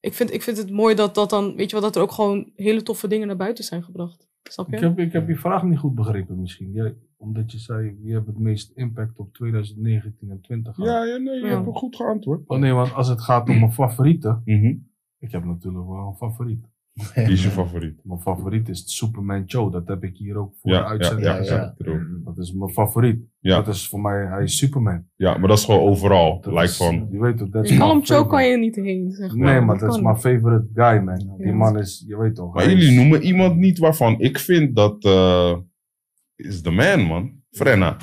ik, vind, ik vind het mooi dat, dat dan, weet je wel, dat er ook gewoon hele toffe dingen naar buiten zijn gebracht. Snap je? Ik heb, ik heb je vraag niet goed begrepen misschien. Jij, omdat je zei, wie heeft het meest impact op 2019 en 20 gehad? Ja, ja, nee, je Ja. hebt goed geantwoord. Oh nee, want als het gaat om mijn favorieten, Mhm. ik heb natuurlijk wel een favoriet. Wie is je favoriet? Mijn favoriet is Superman Joe. Dat heb ik hier ook voor Ja, de uitzending ja. Dat is mijn favoriet. Ja. Dat is voor mij, hij is Superman. Ja, maar dat is gewoon overal. Dat Lijkt is- van, Je weet toch, dat is Dus Calm Joe kan je niet heen, zeg maar. Nee, maar dat is mijn favorite guy, man. Die man is, je weet toch. Maar jullie is- noemen iemand niet waarvan ik vind dat eh, is de man, man. Frenna.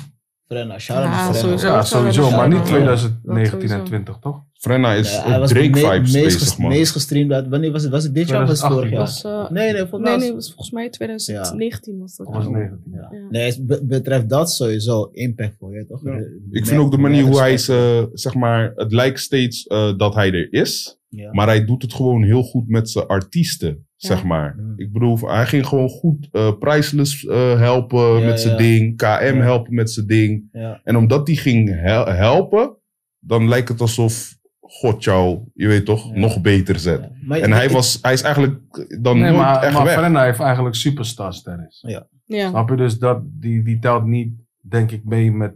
Frenna, shout-out Ja, sowieso. Ja, sowieso, Ja, maar niet ja. 2019 Dat en sowieso. 20, toch? Frenna is Ja, hij op me- vibes meest, bezig, ges- man. meest gestreamd uit. Wanneer was het? Was het dit jaar of was het vorig 2018 jaar? was, eh, nee, nee, volgens Nee, was volgens mij 2019 was dat. Was het 19? Ja. Ja. Nee, het be- betreft dat sowieso impactvol, je toch? Ja. De- Ik vind ook de manier hoe hij ze, zeg maar, het lijkt steeds eh, dat hij er is. Ja. Maar hij doet het gewoon heel goed met zijn artiesten, zeg maar. Ik bedoel, hij ging gewoon goed eh Priceless eh, helpen Ja, met zijn ja. ding. KM Ja. helpen met zijn ding. Ja. En omdat die ging hel- helpen, dan lijkt het alsof God jou, je weet toch, Ja. nog beter zet. Ja. En hij, ik- was, hij is eigenlijk dan Nee, nooit maar, echt maar weg. Frenna heeft eigenlijk superstar-status. Ja. Snap je? Dus dat, die, die telt niet, denk ik, mee met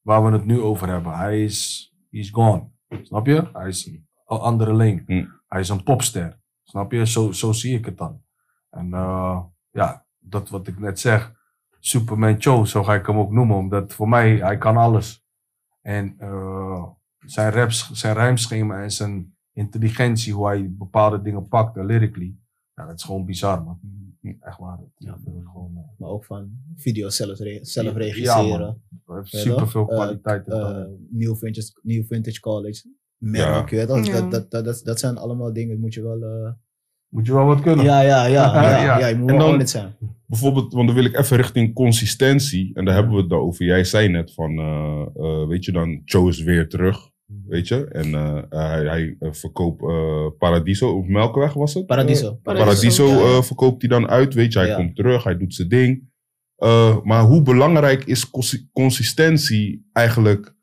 waar we het nu over hebben. Hij is, he is gone. Snap je? Hij is een andere lane. Hm. Hij is een popster. Snap je? Zo, zo zie ik het dan. En eh, ja, dat wat ik net zeg. Superman Joe, zo ga ik hem ook noemen. Omdat voor mij, hij kan alles. En eh, zijn raps, zijn rijmschema en zijn intelligentie, hoe hij bepaalde dingen pakt, lyrically. Ja, dat is gewoon bizar, man. Echt waar. Ja. Gewoon, eh, Maar ook van video's zelf, re- zelf regisseren. Ja, super veel kwaliteit. Eh, dat. New, vintage, New Vintage College. Merk? Ja. Dat, dat, dat, dat, dat zijn allemaal dingen, moet je wel... eh, Moet je wel wat kunnen. ja, ja, ja, ja, Ja. ja, je moet En wel dan- zijn. Bijvoorbeeld, want dan wil ik even richting consistentie. En daar hebben we het over. Jij zei net van, eh, eh, weet je dan, Joe is weer terug. Weet je? En eh, hij, hij eh, verkoopt eh, Paradiso, of Melkweg was het? Paradiso. Eh, Paradiso, eh, verkoopt hij dan uit, weet je? Hij Ja. komt terug, hij doet zijn ding. Eh, maar hoe belangrijk is consi- consistentie eigenlijk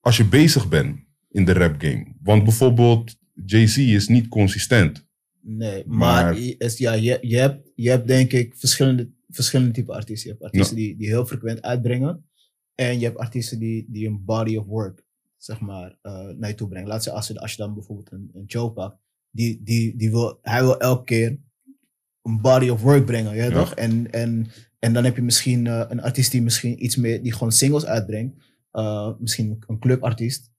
als je bezig bent in de rap game? Want bijvoorbeeld Jay-Z is niet consistent. Nee, maar, is- ja, je, je, hebt, je hebt denk ik verschillende, verschillende type artiesten. Je hebt artiesten die, die heel frequent uitbrengen. En je hebt artiesten die, die een body of work, zeg maar, eh, naar je toe brengen. Laat zeggen, als je, als je dan bijvoorbeeld een, een Joe pakt, die, die, die wil, hij wil elke keer een body of work brengen, ja, Ja. toch? En, en, en dan heb je misschien eh, een artiest die misschien iets meer, die gewoon singles uitbrengt. Eh, misschien een clubartiest.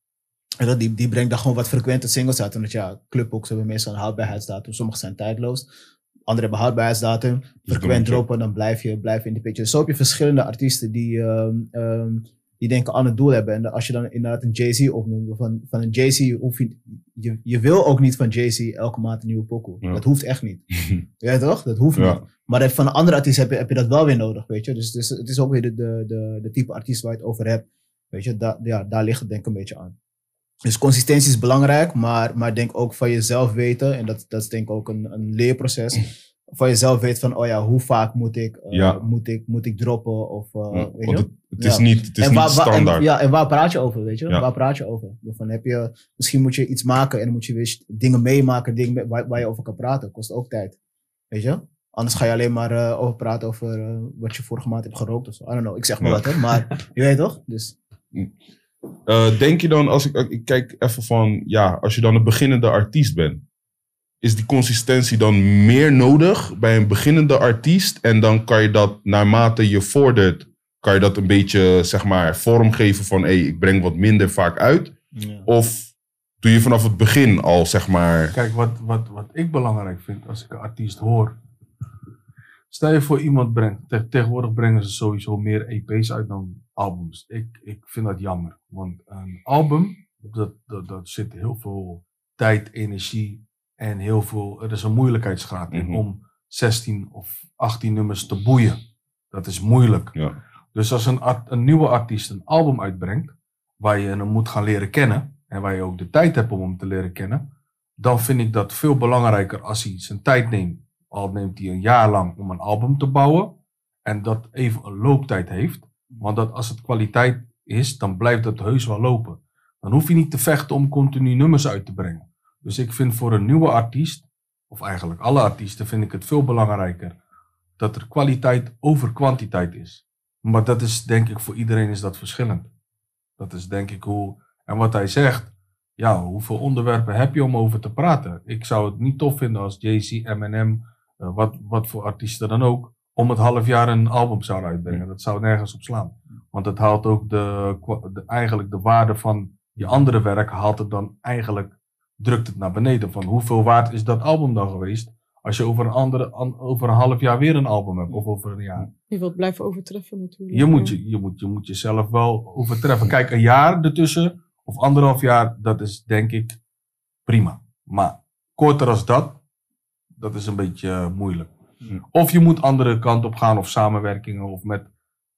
En dat, die, die brengt dan gewoon wat frequente singles uit. Omdat ja, clubhooks hebben meestal een houdbaarheidsdatum. Sommige zijn tijdloos. Andere hebben houdbaarheidsdatum. Frequent moet je- droppen, dan blijf je, blijf je in de picture. Dus zo heb je verschillende artiesten die, ehm, ehm, die denken aan het doel hebben. En als je dan inderdaad een Jay-Z opnoemt, van, van een Jay-Z hoef je, je, je wil ook niet van Jay-Z elke maand een nieuwe pokoe. Ja. Dat hoeft echt niet. ja toch? Dat hoeft Ja. niet. Maar van een andere artiest heb je, heb je dat wel weer nodig, weet je. Dus, dus het is ook weer de, de, de, de type artiest waar je het over hebt. Weet je, da, ja, daar ligt het denk ik een beetje aan. Dus consistentie is belangrijk, maar, maar denk ook van jezelf weten. En dat, dat is denk ik ook een, een leerproces. Van jezelf weten van, oh ja, hoe vaak moet ik, eh, Ja. moet ik, moet ik droppen? Of, eh, Ja, weet je? het, het is Ja. niet, het is en niet waar, waar- en- standaard. ja, en waar praat je over, weet je? Waar praat je over? Van heb je, misschien moet je iets maken en dan moet je weer dingen meemaken dingen waar, waar je over kan praten. Kost ook tijd, weet je? Anders ga je alleen maar eh, over praten over wat je vorige maand hebt gerookt of zo. I don't know, ik zeg maar wat, hè? Maar je weet toch? Dus denk je dan, als ik, ik kijk even van, ja, als je dan een beginnende artiest bent, is die consistentie dan meer nodig bij een beginnende artiest? En dan kan je dat naarmate je vordert, kan je dat een beetje, zeg maar, vormgeven van, hé, ik breng wat minder vaak uit? ja. Of doe je vanaf het begin al, zeg maar, Kijk, wat, wat, wat ik belangrijk vind als ik een artiest hoor. Stel je voor iemand brengt. te- tegenwoordig brengen ze sowieso meer EP's uit dan albums. Ik, ik vind dat jammer. Want een album, dat, dat, dat zit heel veel tijd, energie en heel veel. Er is een moeilijkheidsgraad in Mhm. om 16 of 18 nummers te boeien. Dat is moeilijk. ja, Dus als een, art- een nieuwe artiest een album uitbrengt, waar je hem moet gaan leren kennen, en waar je ook de tijd hebt om hem te leren kennen, dan vind ik dat veel belangrijker als hij zijn tijd neemt. Al neemt hij een jaar lang om een album te bouwen, en dat even een looptijd heeft. Want dat als het kwaliteit is, dan blijft het heus wel lopen. Dan hoef je niet te vechten om continu nummers uit te brengen. Dus ik vind voor een nieuwe artiest, of eigenlijk alle artiesten, vind ik het veel belangrijker dat er kwaliteit over kwantiteit is. Maar dat is denk ik voor iedereen is dat verschillend. Dat is denk ik hoe. En wat hij zegt, ja, hoeveel onderwerpen heb je om over te praten? Ik zou het niet tof vinden als Jay-Z, Eminem, eh, wat, wat voor artiesten dan ook, om het half jaar een album zouden uitbrengen. Dat zou nergens op slaan. Want het haalt ook de, de, eigenlijk de waarde van je andere werk, haalt het dan eigenlijk, drukt het naar beneden. Van hoeveel waard is dat album dan geweest? Als je over een, andere, an- over een half jaar weer een album hebt, of over een jaar. Je wilt blijven overtreffen natuurlijk. Je moet, je, je, moet, je moet jezelf wel overtreffen. Kijk, een jaar ertussen of anderhalf jaar, dat is denk ik prima. Maar korter als dat, dat is een beetje eh, moeilijk. Of je moet andere kant op gaan of samenwerkingen of met,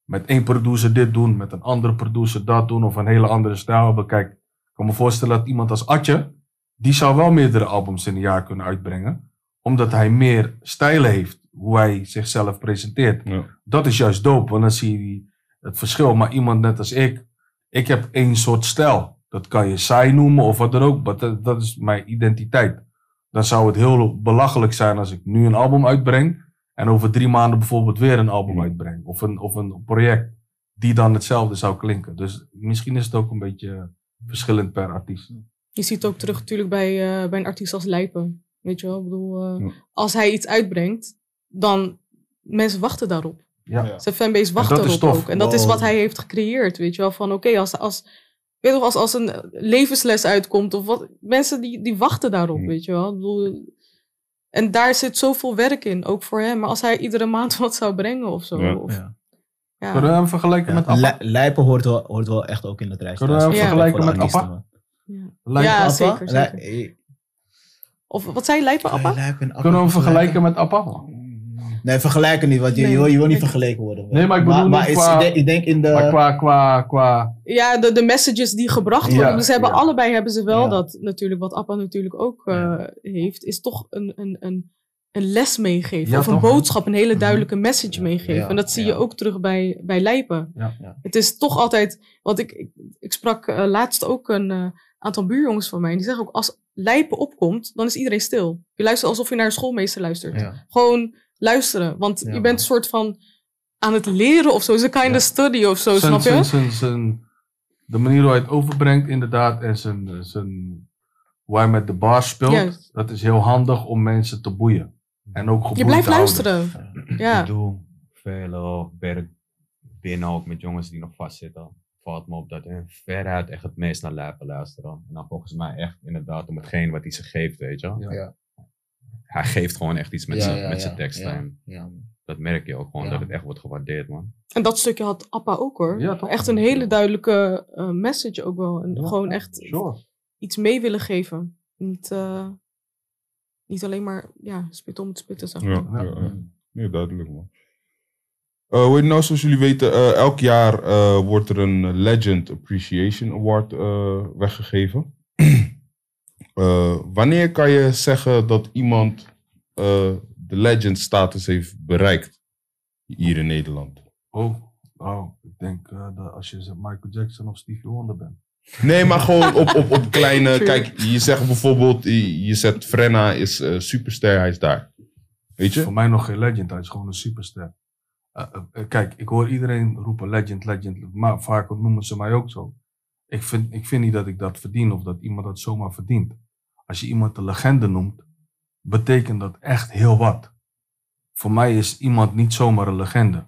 met één producer dit doen, met een andere producer dat doen of een hele andere stijl hebben. Kijk, ik kan me voorstellen dat iemand als Atje, die zou wel meerdere albums in een jaar kunnen uitbrengen. Omdat hij meer stijlen heeft, hoe hij zichzelf presenteert ja. dat is juist dope, want dan zie je het verschil. Maar iemand net als ik, ik heb één soort stijl. Dat kan je saai noemen of wat dan ook, maar dat, dat is mijn identiteit. Dan zou het heel belachelijk zijn als ik nu een album uitbreng en over drie maanden bijvoorbeeld weer een album uitbreng. Of een, of een project die dan hetzelfde zou klinken. Dus misschien is het ook een beetje verschillend per artiest. Je ziet het ook terug natuurlijk bij, eh, bij een artiest als Lijpen. Weet je wel, ik bedoel, eh, Ja. als hij iets uitbrengt, dan mensen wachten daarop. Ja. Zijn fanbase wacht dat is erop ook. En dat is wat hij heeft gecreëerd, weet je wel. Van oké, als, als, weet je wel, als, als een levensles uitkomt of wat. Mensen die, die wachten daarop, Mm. weet je wel. Ik bedoel, en daar zit zoveel werk in, ook voor hem. Maar als hij iedere maand wat zou brengen of zo. Ja. Of, Ja. ja. Kunnen we hem vergelijken met Appa? Li- Lijpen hoort wel, hoort wel echt ook in het rijtje. Kunnen we hem Ja. vergelijken met Appa? Ja. Ja, Appa? zeker, zeker. Lij- Of wat zei je, Lijpen Appa? Lijpen Appa Kunnen we hem vergelijken met Appa? Nee, vergelijken niet, want je, Nee. je, wil, je wil niet vergeleken worden. Nee, maar ik bedoel maar, qua- ik, denk, ik denk in de... Maar qua, qua, qua Ja, de, de messages die gebracht worden. Ja, dus ze hebben ja. allebei hebben ze wel Ja. dat natuurlijk, wat Appa natuurlijk ook eh, heeft, is toch een, een, een, een les meegeven. Ja, of een toch? boodschap, een hele duidelijke message Ja. meegeven. Ja, En dat zie ja. je ook terug bij, bij Lijpen. Ja. Ja. Het is toch altijd, want ik, ik, ik sprak eh, laatst ook een, eh, aantal buurjongens van mij. Die zeggen ook, als Lijpen opkomt, dan is iedereen stil. Je luistert alsof je naar een schoolmeester luistert. Ja. Gewoon luisteren. Want Ja, je man. bent een soort van aan het leren of zo. Is een kind Ja. of study of zo, Zijn- snap je? zijn- zijn- zijn- de manier hoe hij het overbrengt, inderdaad, en zijn, zijn, hoe hij met de bars speelt, Juist. dat is heel handig om mensen te boeien. En ook Je geboeid blijft te houden. luisteren. Ja. Ik doe veel werk binnen ook met jongens die nog vastzitten. Valt me op dat veruit echt het meest naar lijpen luisteren. En dan volgens mij echt inderdaad om hetgeen wat hij ze geeft, weet je. wel. Ja. Ja. Hij geeft gewoon echt iets met Ja, zijn ja, met ja, zijn teksten. ja. Dat merk je ook gewoon, Ja. dat het echt wordt gewaardeerd, man. En dat stukje had Appa ook hoor. Ja, toch? echt een hele duidelijke eh, message ook wel. En Ja, gewoon echt Sure. iets mee willen geven. Niet, eh, niet alleen maar ja, spit om het spitten, zeg maar. Ja, ja, ja. Nee, duidelijk man. Eh, hoe het nou, zoals jullie weten, eh, elk jaar eh, wordt er een Legend Appreciation Award eh, weggegeven. Eh, wanneer kan je zeggen dat iemand eh, de legend status heeft bereikt hier in Nederland? Oh, oh, ik denk eh, dat als je zegt Michael Jackson of Stevie Wonder bent. Nee, maar gewoon op, op, op kleine. True. Kijk, je zegt bijvoorbeeld, je, je zet Frenna is superster, hij is daar. Weet je? Voor mij nog geen legend, hij is gewoon een superster. Eh, eh, kijk, ik hoor iedereen roepen legend, legend, maar vaak noemen ze mij ook zo. Ik vind, ik vind niet dat ik dat verdien of dat iemand dat zomaar verdient. Als je iemand een legende noemt, betekent dat echt heel wat. Voor mij is iemand niet zomaar een legende.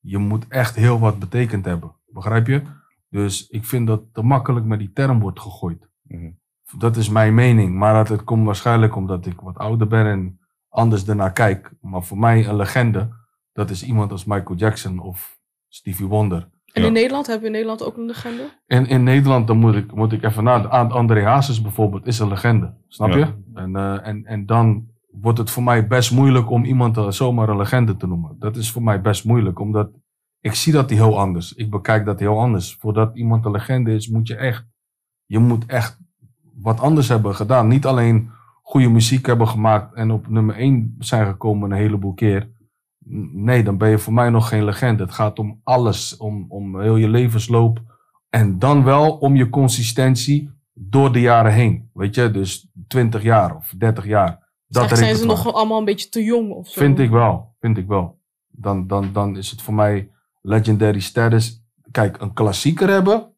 Je moet echt heel wat betekend hebben. Begrijp je? Dus ik vind dat te makkelijk met die term wordt gegooid. Mhm. Dat is mijn mening. Maar dat het komt waarschijnlijk omdat ik wat ouder ben en anders ernaar kijk. Maar voor mij een legende, dat is iemand als Michael Jackson of Stevie Wonder. En Ja. in Nederland hebben we in Nederland ook een legende. En in Nederland, dan moet ik, moet ik even naar. Aan André Hazes bijvoorbeeld is een legende. Snap Ja. je? En, eh, en, en dan wordt het voor mij best moeilijk om iemand eh, zomaar een legende te noemen. Dat is voor mij best moeilijk, omdat ik zie dat die heel anders. Ik bekijk dat heel anders. Voordat iemand een legende is, moet je echt, je moet echt wat anders hebben gedaan. Niet alleen goede muziek hebben gemaakt en op nummer 1 zijn gekomen een heleboel keer. Nee, dan ben je voor mij nog geen legende. Het gaat om alles, om, om heel je levensloop. En dan wel om je consistentie door de jaren heen. Weet je, dus 20 jaar of 30 jaar. Dat Eigenlijk zijn ze nog allemaal een beetje te jong of zo. Vind ik wel, vind ik wel. Dan, dan, dan is het voor mij legendary status. Kijk, een klassieker hebben,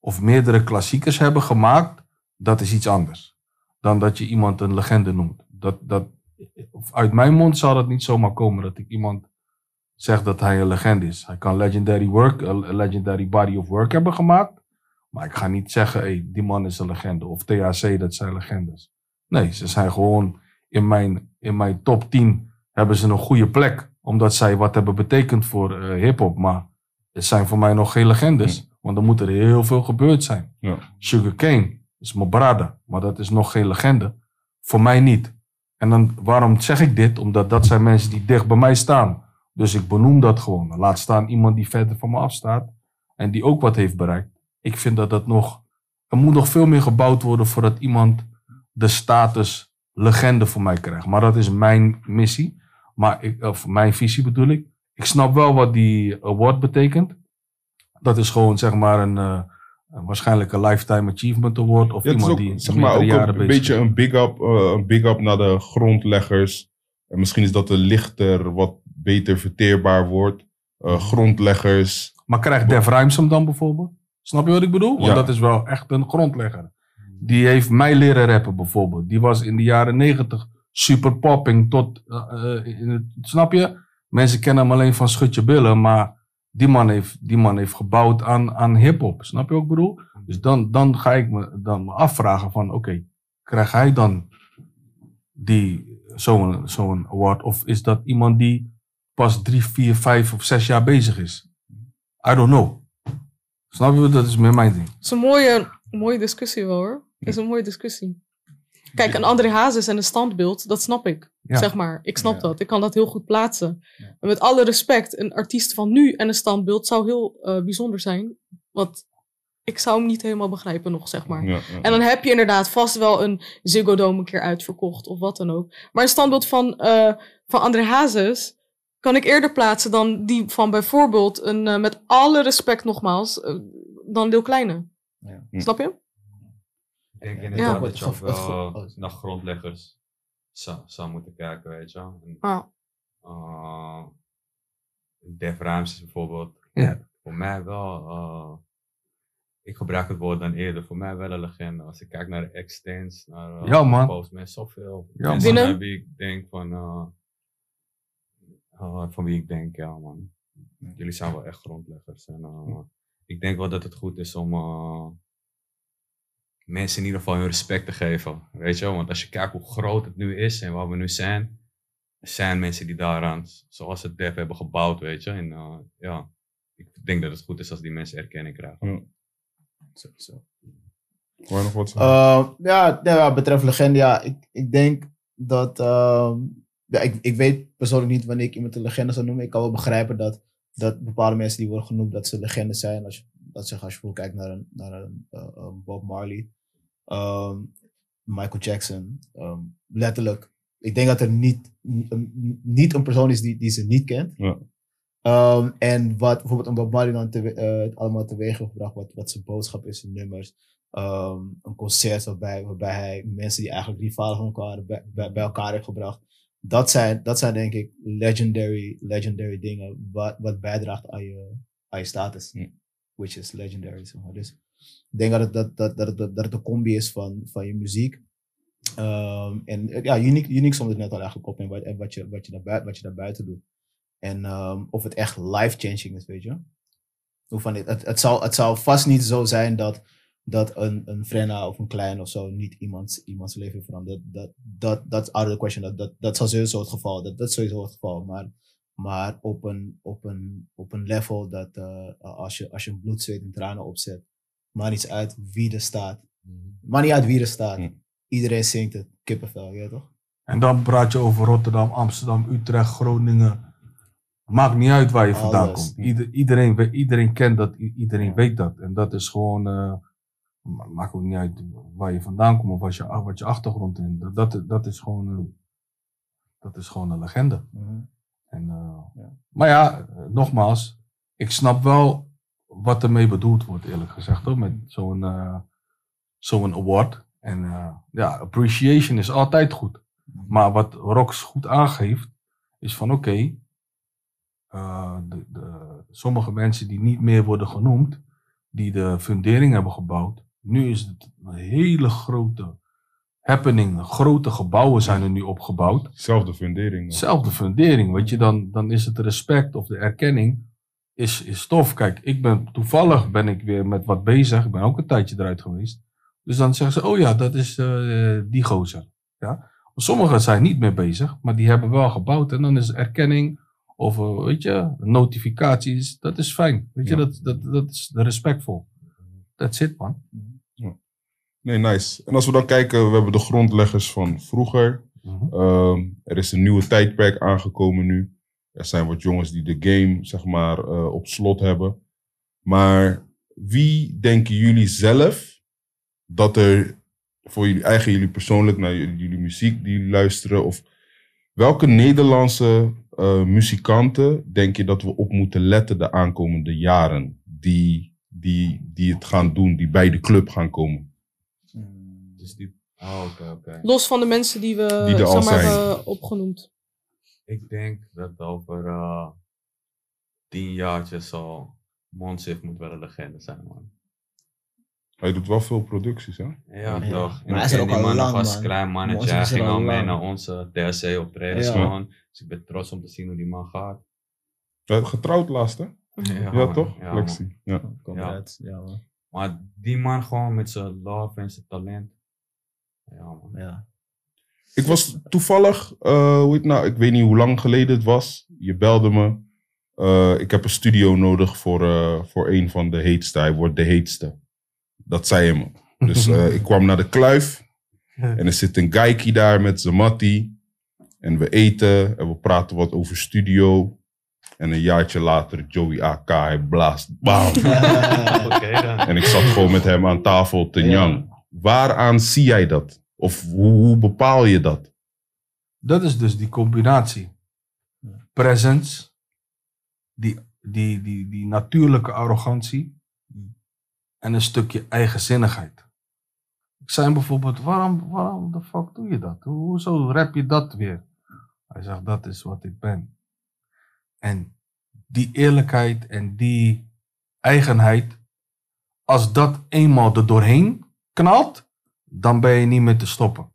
of meerdere klassiekers hebben gemaakt, dat is iets anders. Dan dat je iemand een legende noemt. Dat, dat, uit mijn mond zal het niet zomaar komen dat ik iemand zeg dat hij een legende is. Hij kan legendary work, een legendary body of work hebben gemaakt. Maar ik ga niet zeggen, hey, die man is een legende. Of THC, dat zijn legendes. Nee, ze zijn gewoon in mijn, in mijn top 10 hebben ze een goede plek. Omdat zij wat hebben betekend voor eh hip-hop. Maar het zijn voor mij nog geen legendes. Want dan moet er heel veel gebeurd zijn. Ja. Sugar Cane is mijn brada. Maar dat is nog geen legende. Voor mij niet. En dan, waarom zeg ik dit? Omdat dat zijn mensen die dicht bij mij staan. Dus ik benoem dat gewoon. Laat staan iemand die verder van me afstaat. En die ook wat heeft bereikt. Ik vind dat dat nog. Er moet nog veel meer gebouwd worden voordat iemand de status legende voor mij krijgt. Maar dat is mijn missie. Maar ik, of mijn visie bedoel ik. Ik snap wel wat die award betekent. Dat is gewoon zeg maar een. eh, waarschijnlijk een Lifetime Achievement Award. Of Ja, iemand ook, die zeg maar, ook jaren een, beetje een big up, eh, een big up naar de grondleggers. En misschien is dat een lichter, wat beter verteerbaar wordt. Eh, grondleggers. Maar krijgt Def hem dan bijvoorbeeld? Snap je wat ik bedoel? Want Ja. dat is wel echt een grondlegger. Die heeft mij leren rappen bijvoorbeeld. Die was in de jaren negentig super popping tot... eh, in het, snap je? Mensen kennen hem alleen van Schutje Billen, maar die man heeft, die man heeft gebouwd aan, aan hip-hop. Snap je wat ik bedoel? Dus dan, dan ga ik me, dan me afvragen van, oké, krijgt hij dan zo'n zo'n award? Of is dat iemand die pas drie, vier, vijf of zes jaar bezig is? I don't know. Snap je? Dat is meer mijn ding. Het is een mooie, mooie discussie wel hoor. Het is een mooie discussie. Kijk, een André Hazes en een standbeeld, dat snap ik. Ja. Zeg maar. Ik snap Ja. dat. Ik kan dat heel goed plaatsen. Ja. En met alle respect, een artiest van nu en een standbeeld zou heel eh, bijzonder zijn. Want ik zou hem niet helemaal begrijpen nog, zeg maar. En dan heb je inderdaad vast wel een Ziggo Dome een keer uitverkocht of wat dan ook. Maar een standbeeld van, eh van André Hazes kan ik eerder plaatsen dan die van bijvoorbeeld een, eh, met alle respect nogmaals, dan Lil Kleine. Ja. Snap je? Ik denk inderdaad Ja. dat je ook wel oh. naar grondleggers zou, zou moeten kijken, weet je. En, Ah, eh, Def Rhymes bijvoorbeeld. Ja. Voor mij wel, eh, ik gebruik het woord dan eerder, voor mij wel een legende. Als ik kijk naar de Extens, naar uh, Ja, man. Postman, zoveel Ja, mensen man. wie ik denk van, eh, eh, van wie ik denk, ja man, jullie zijn wel echt grondleggers. En, eh, ik denk wel dat het goed is om eh, mensen in ieder geval hun respect te geven, weet je wel. Want als je kijkt hoe groot het nu is en waar we nu zijn, zijn mensen die daaraan, zoals het Def hebben gebouwd, weet je. En eh, ja, ik denk dat het goed is als die mensen erkenning krijgen. Sowieso. Wou je nog wat zeggen? Uh, ja, ja, betreft legende, ja, ik, ik denk dat. ehm, ja, ik, ik weet persoonlijk niet wanneer ik iemand een legende zou noemen. Ik kan wel begrijpen dat, dat bepaalde mensen die worden genoemd, dat ze legendes zijn. Als je, dat zeg, als je bijvoorbeeld kijkt naar een, naar een eh, eh, Bob Marley, ehm, Michael Jackson. ehm, letterlijk. Ik denk dat er niet, niet een persoon is die, die ze niet kent. Ja. Ehm, en wat bijvoorbeeld een Bob Marley dan te, eh, allemaal teweeg gebracht, wat, wat zijn boodschap is, zijn nummers. Een concert waarbij, waarbij hij mensen die eigenlijk rivaal van elkaar bij, bij, bij elkaar heeft gebracht. Dat zijn, dat zijn denk ik legendary, legendary dingen wat, wat bijdraagt aan je, aan je status. Which is legendary. Zeg maar. Dus ik denk dat het, dat, dat, dat, dat het een combi is van, van je muziek. Ehm, en eh, ja, Unique, Unique stond het net al eigenlijk op en wat, en wat, je, wat, je daarbij, wat je daarbuiten doet. En ehm, of het echt life-changing is, weet je. Van het, het, zal, het zal vast niet zo zijn dat, dat een, een Frenna of een Klein of zo niet iemands, iemands leven verandert. Dat, dat, dat is out of the question. Dat, dat, dat is sowieso het geval. Dat, dat is het geval. Maar, maar op, een, op, een, op een level dat eh, als, je, als je bloed, zweet en tranen opzet, maakt niet uit wie er staat. Maakt niet uit wie er staat. Hm. Iedereen zingt het. Kippenvel, ja toch? En dan praat je over Rotterdam, Amsterdam, Utrecht, Groningen. Maakt niet uit waar je vandaan komt. Ieder, iedereen, iedereen kent dat, iedereen weet dat. En dat is gewoon, eh, ma- maakt ook niet uit waar je vandaan komt of wat je, wat je achtergrond is. Dat, dat, dat is gewoon een, dat is gewoon een legende. En, eh, Ja. Maar ja, eh, nogmaals, ik snap wel wat ermee bedoeld wordt, eerlijk gezegd, hoor, met zo'n eh, zo'n award. En eh, ja, appreciation is altijd goed. Maar wat Rox goed aangeeft, is van oké, eh, de, de, sommige mensen die niet meer worden genoemd, die de fundering hebben gebouwd, nu is het een hele grote happening. Grote gebouwen zijn er nu opgebouwd. Zelfde fundering. Zelfde fundering, weet je, dan, dan is het respect of de erkenning is, is tof. Kijk, ik ben toevallig ben ik weer met wat bezig. Ik ben ook een tijdje eruit geweest. Dus dan zeggen ze, oh ja, dat is eh, die gozer. Ja? Sommigen zijn niet meer bezig, maar die hebben wel gebouwd. En dan is erkenning of, eh, weet je, notificaties. Dat is fijn. Weet je, Ja. dat, dat, dat is respectvol. That's it, man. Nee, nice. En als we dan kijken, we hebben de grondleggers van vroeger. Mhm. Ehm, er is een nieuwe tijdperk aangekomen nu. Er zijn wat jongens die de game, zeg maar, eh, op slot hebben. Maar wie denken jullie zelf dat er voor jullie eigen, jullie persoonlijk, naar jullie, jullie muziek die jullie luisteren, of welke Nederlandse eh, muzikanten denk je dat we op moeten letten de aankomende jaren? Die, die, die het gaan doen, die bij de club gaan komen. Dus die, oh, oké, oké. Los van de mensen die we Die er al maar, zijn. hebben opgenoemd. Ik denk dat over eh, tien jaartjes al Monsif moet wel een legende zijn, man. Hij doet wel veel producties, hè? Ja, Ja. toch. Maar hij is er ook die al man lang, als man. klein mannetje. Hij ging al mee lang. naar onze THC optredens Ja. gewoon. Dus ik ben trots om te zien hoe die man gaat. Getrouwd laatst, hè? Ja, man. toch? Ja, man. Lexi. Ja. Congrats. Ja, man. Maar die man gewoon met zijn love en zijn talent. Ja, man. Ja. Ik was toevallig, eh, hoe heet het nou, ik weet niet hoe lang geleden het was. Je belde me. Eh, ik heb een studio nodig voor, eh, voor een van de heetste. Hij wordt de heetste. Dat zei hij me. Dus eh, ik kwam naar de kluif. En er zit een geikie daar met zijn mattie. En we eten en we praten wat over studio. En een jaartje later, Joey AK, hij blaast. Bam! En ik zat gewoon met hem aan tafel te Ja. Waaraan zie jij dat? Of hoe, bepaal je dat? Dat is dus die combinatie. Presence, die, die, die, die natuurlijke arrogantie en een stukje eigenzinnigheid. Ik zei bijvoorbeeld, waarom, waarom de fuck doe je dat? Ho- Hoezo rap je dat weer? Hij zegt, dat is wat ik ben. En die eerlijkheid en die eigenheid, als dat eenmaal er doorheen knalt, dan ben je niet meer te stoppen.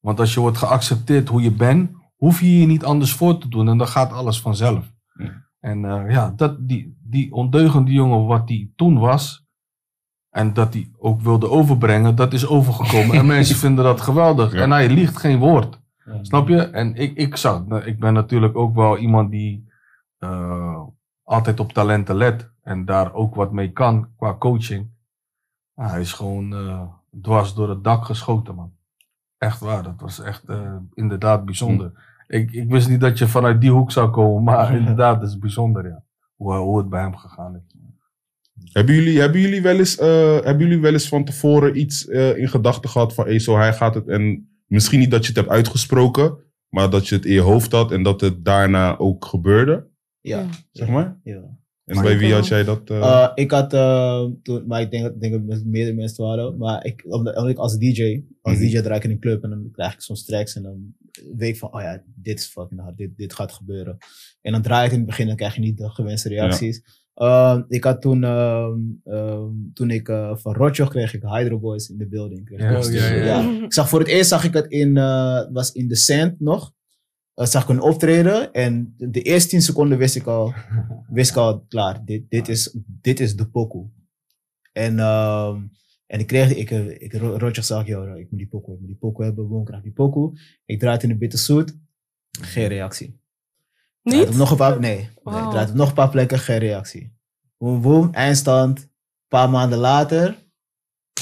Want als je wordt geaccepteerd hoe je bent, hoef je je niet anders voor te doen en dan gaat alles vanzelf. Ja. En eh, ja, dat, die, die ondeugende jongen wat hij toen was, en dat hij ook wilde overbrengen, dat is overgekomen. en mensen vinden dat geweldig. Ja. En hij liegt geen woord. Ja. Snap je? En ik, ik, zou, nou, ik ben natuurlijk ook wel iemand die eh, altijd op talenten let. En daar ook wat mee kan qua coaching. Ja, hij is gewoon eh, dwars door het dak geschoten, man. Echt waar. Dat was echt eh, inderdaad bijzonder. Ik, ik wist niet dat je vanuit die hoek zou komen. Maar inderdaad, dat is bijzonder, ja. Hoe, hoe het bij hem gegaan is. Hebben jullie, hebben, jullie wel eens, eh, hebben jullie wel eens van tevoren iets eh, in gedachten gehad van, hey, zo hij gaat het en misschien niet dat je het hebt uitgesproken, maar dat je het in je hoofd had en dat het daarna ook gebeurde, Ja. zeg maar? ja. En Maar bij ik wie had jij dat? eh, Eh, ik had eh, toen, maar ik denk, dat- ik denk dat het met meerdere mensen waren. Maar ik, omdat, ik als DJ, als Mhm. DJ draai ik in een club en dan krijg ik soms tracks en dan weet ik van, oh ja, dit is fucking hard, dit, dit gaat gebeuren. En dan draai het in het begin en dan krijg je niet de gewenste reacties. Eh, ik had toen, ehm, ehm, toen ik van Rotjoch kreeg ik Hydro Boys in de building. Kreeg ik Ja, ja, studio. ja. Ik zag voor het eerst zag ik het in, was in The Sand nog. Eh, zag ik een optreden en de, eerste 10 seconden wist ik al, wist ik al, klaar, dit, dit, is, dit is de pokoe. En, ehm, en ik kreeg, ik, ik, Ro- Roger zag, joh, ik moet die pokoe, ik moet die pokoe hebben, krijg die pokoe. Ik draai het in de bitterzoet, geen reactie. Draait Niet? op nog een paar, nee, nee ik draait op nog een paar plekken, geen reactie. Boom, boom, eindstand, een paar maanden later,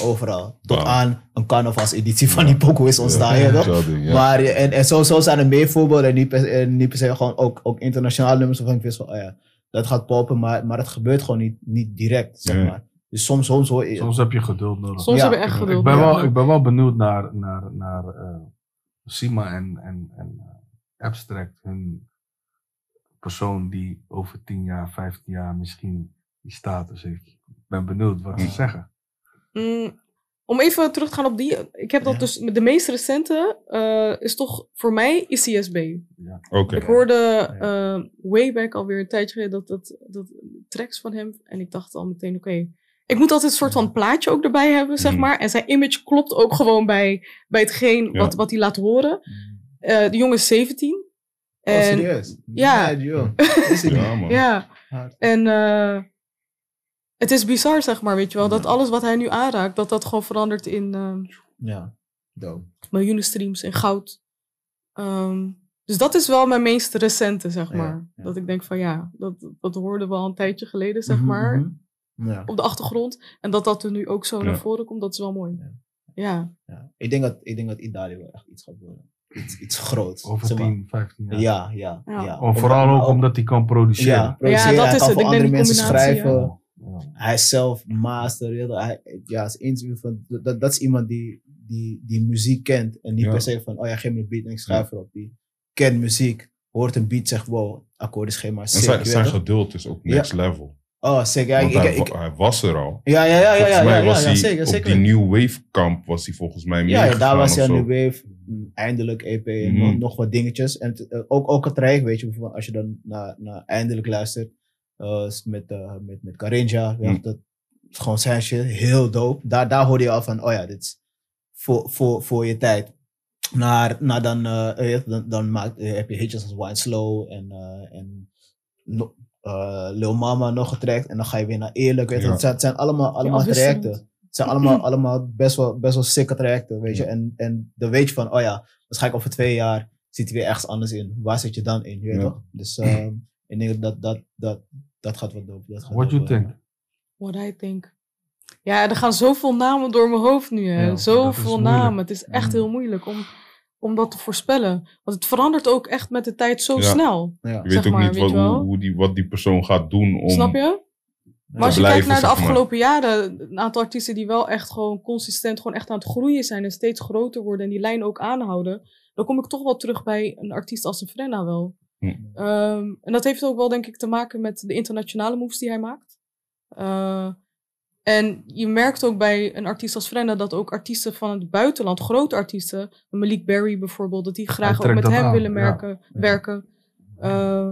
overal. Tot aan een carnavalseditie van die pokoe is ontstaan, ja, toch? Maar ja, en, en zo, zo zijn er meer voorbeelden. En niet per, en niet per se gewoon ook, ook internationale nummers waarvan ik wist van, oh ja, dat gaat poppen. Maar, maar het gebeurt gewoon niet, niet direct, zeg Nee. maar. Dus soms, soms hoor je... Soms heb je geduld nodig. Soms Ja. heb je echt Ik geduld. Ik ben, ja. wel, ik ben wel benieuwd naar, naar, naar eh, Sima en, en, en eh, Abstract, hun persoon die over 10 jaar, 15 jaar misschien die status heeft. Ik ben benieuwd wat ze Mm. zeggen. Mm, om even terug te gaan op die. Ik heb dat Ja. dus. De meest recente eh, is toch voor mij ICSB. Oké. Ik hoorde eh, way back alweer een tijdje geleden dat, dat, dat tracks van hem. En ik dacht al meteen, oké. ik moet altijd een soort van plaatje ook erbij hebben, zeg Mhm. maar. En zijn image klopt ook gewoon bij, bij hetgeen Ja. wat, wat hij laat horen. Eh, de jongen is 17. Oh, En, serieus? ja. Nee, joh. Ja, ja, en eh, het is bizar, zeg maar, weet je wel. Dat alles wat hij nu aanraakt, dat dat gewoon verandert in eh, Ja, dope. miljoenen streams en goud. Ehm, dus dat is wel mijn meest recente, zeg maar. ja. Dat ik denk van ja, dat, dat hoorden we al een tijdje geleden, zeg Mhm, maar. mhm. Ja. Op de achtergrond. En dat dat er nu ook zo Ja. naar voren komt, dat is wel mooi. Ja. Ja. Ja. Ik, denk dat, ik denk dat Idali wel echt iets gaat worden. Iets, iets groots. Over Zeg maar. 10, 15 jaar. Ja, ja, Ja. vooral ook omdat hij kan produceren. Ja, produceren, dat is kan het. voor Ik denk mensen schrijven. Ja. Hij is zelf master. Hij, ja, is interview van, dat, dat is iemand die, die, die muziek kent. En niet Ja. per se van, oh ja, geef me een beat en ik schrijf erop. Die kent muziek, hoort een beat, zegt wow, akkoordenschema, En sick. zijn, je weet zijn toch? geduld is ook next level. Oh, sick. Ik, hij, ik, hij was er al. ja, ja, ja, ja, volgens ja, mij ja, was hij zeker, op zeker. die New Wave kamp was hij volgens mij Ja, ja, daar was hij aan de wave. Mm, Eindelijk EP en Mhm. nog, nog wat dingetjes. En eh, ook, ook het traject, weet je, bijvoorbeeld als je dan naar, naar eindelijk luistert. Eh, is met, eh, met, met Carinja, ja, Mhm. dat is gewoon zijn shit, heel dope. Daar, daar hoorde je al van, oh ja, dit is voor, voor, voor je tijd. Naar, naar dan, eh, je, dan, dan maakt, eh, heb je hitjes als Wine Slow en, eh, en no- eh, Lil Mama nog getrekt. En dan ga je weer naar Eerlijk. Weet. Ja. Het, zijn, het zijn allemaal, allemaal afwisselend. trajecten. Het zijn allemaal, allemaal best wel, best wel sicke trajecten, weet je. En, en dan weet je van, oh ja, waarschijnlijk over twee jaar zit hij weer ergens anders in. Waar zit je dan in, je weet Ja. toch? Dus ehm, ik denk dat dat, dat, dat gaat wat dope. Dat gaat What you dope worden. think? What I think. Ja, er gaan zoveel namen door mijn hoofd nu. Hè. Ja, zoveel namen. Het is echt Mhm. heel moeilijk om, om dat te voorspellen. Want het verandert ook echt met de tijd zo Ja. snel. Ja. Je weet zeg ook maar, niet weet wat, wel. hoe, hoe die, wat die persoon gaat doen om Snap je? Maar als je blijven, kijkt naar de maar. afgelopen jaren, een aantal artiesten die wel echt gewoon consistent gewoon echt aan het groeien zijn en steeds groter worden en die lijn ook aanhouden, dan kom ik toch wel terug bij een artiest als een Frenna wel. Hm. Ehm, en dat heeft ook wel denk ik te maken met de internationale moves die hij maakt. Eh, En je merkt ook bij een artiest als Frenna dat ook artiesten van het buitenland, grote artiesten, Malik Berry bijvoorbeeld, dat die graag ook met hem aan, willen ja. merken, werken. Eh,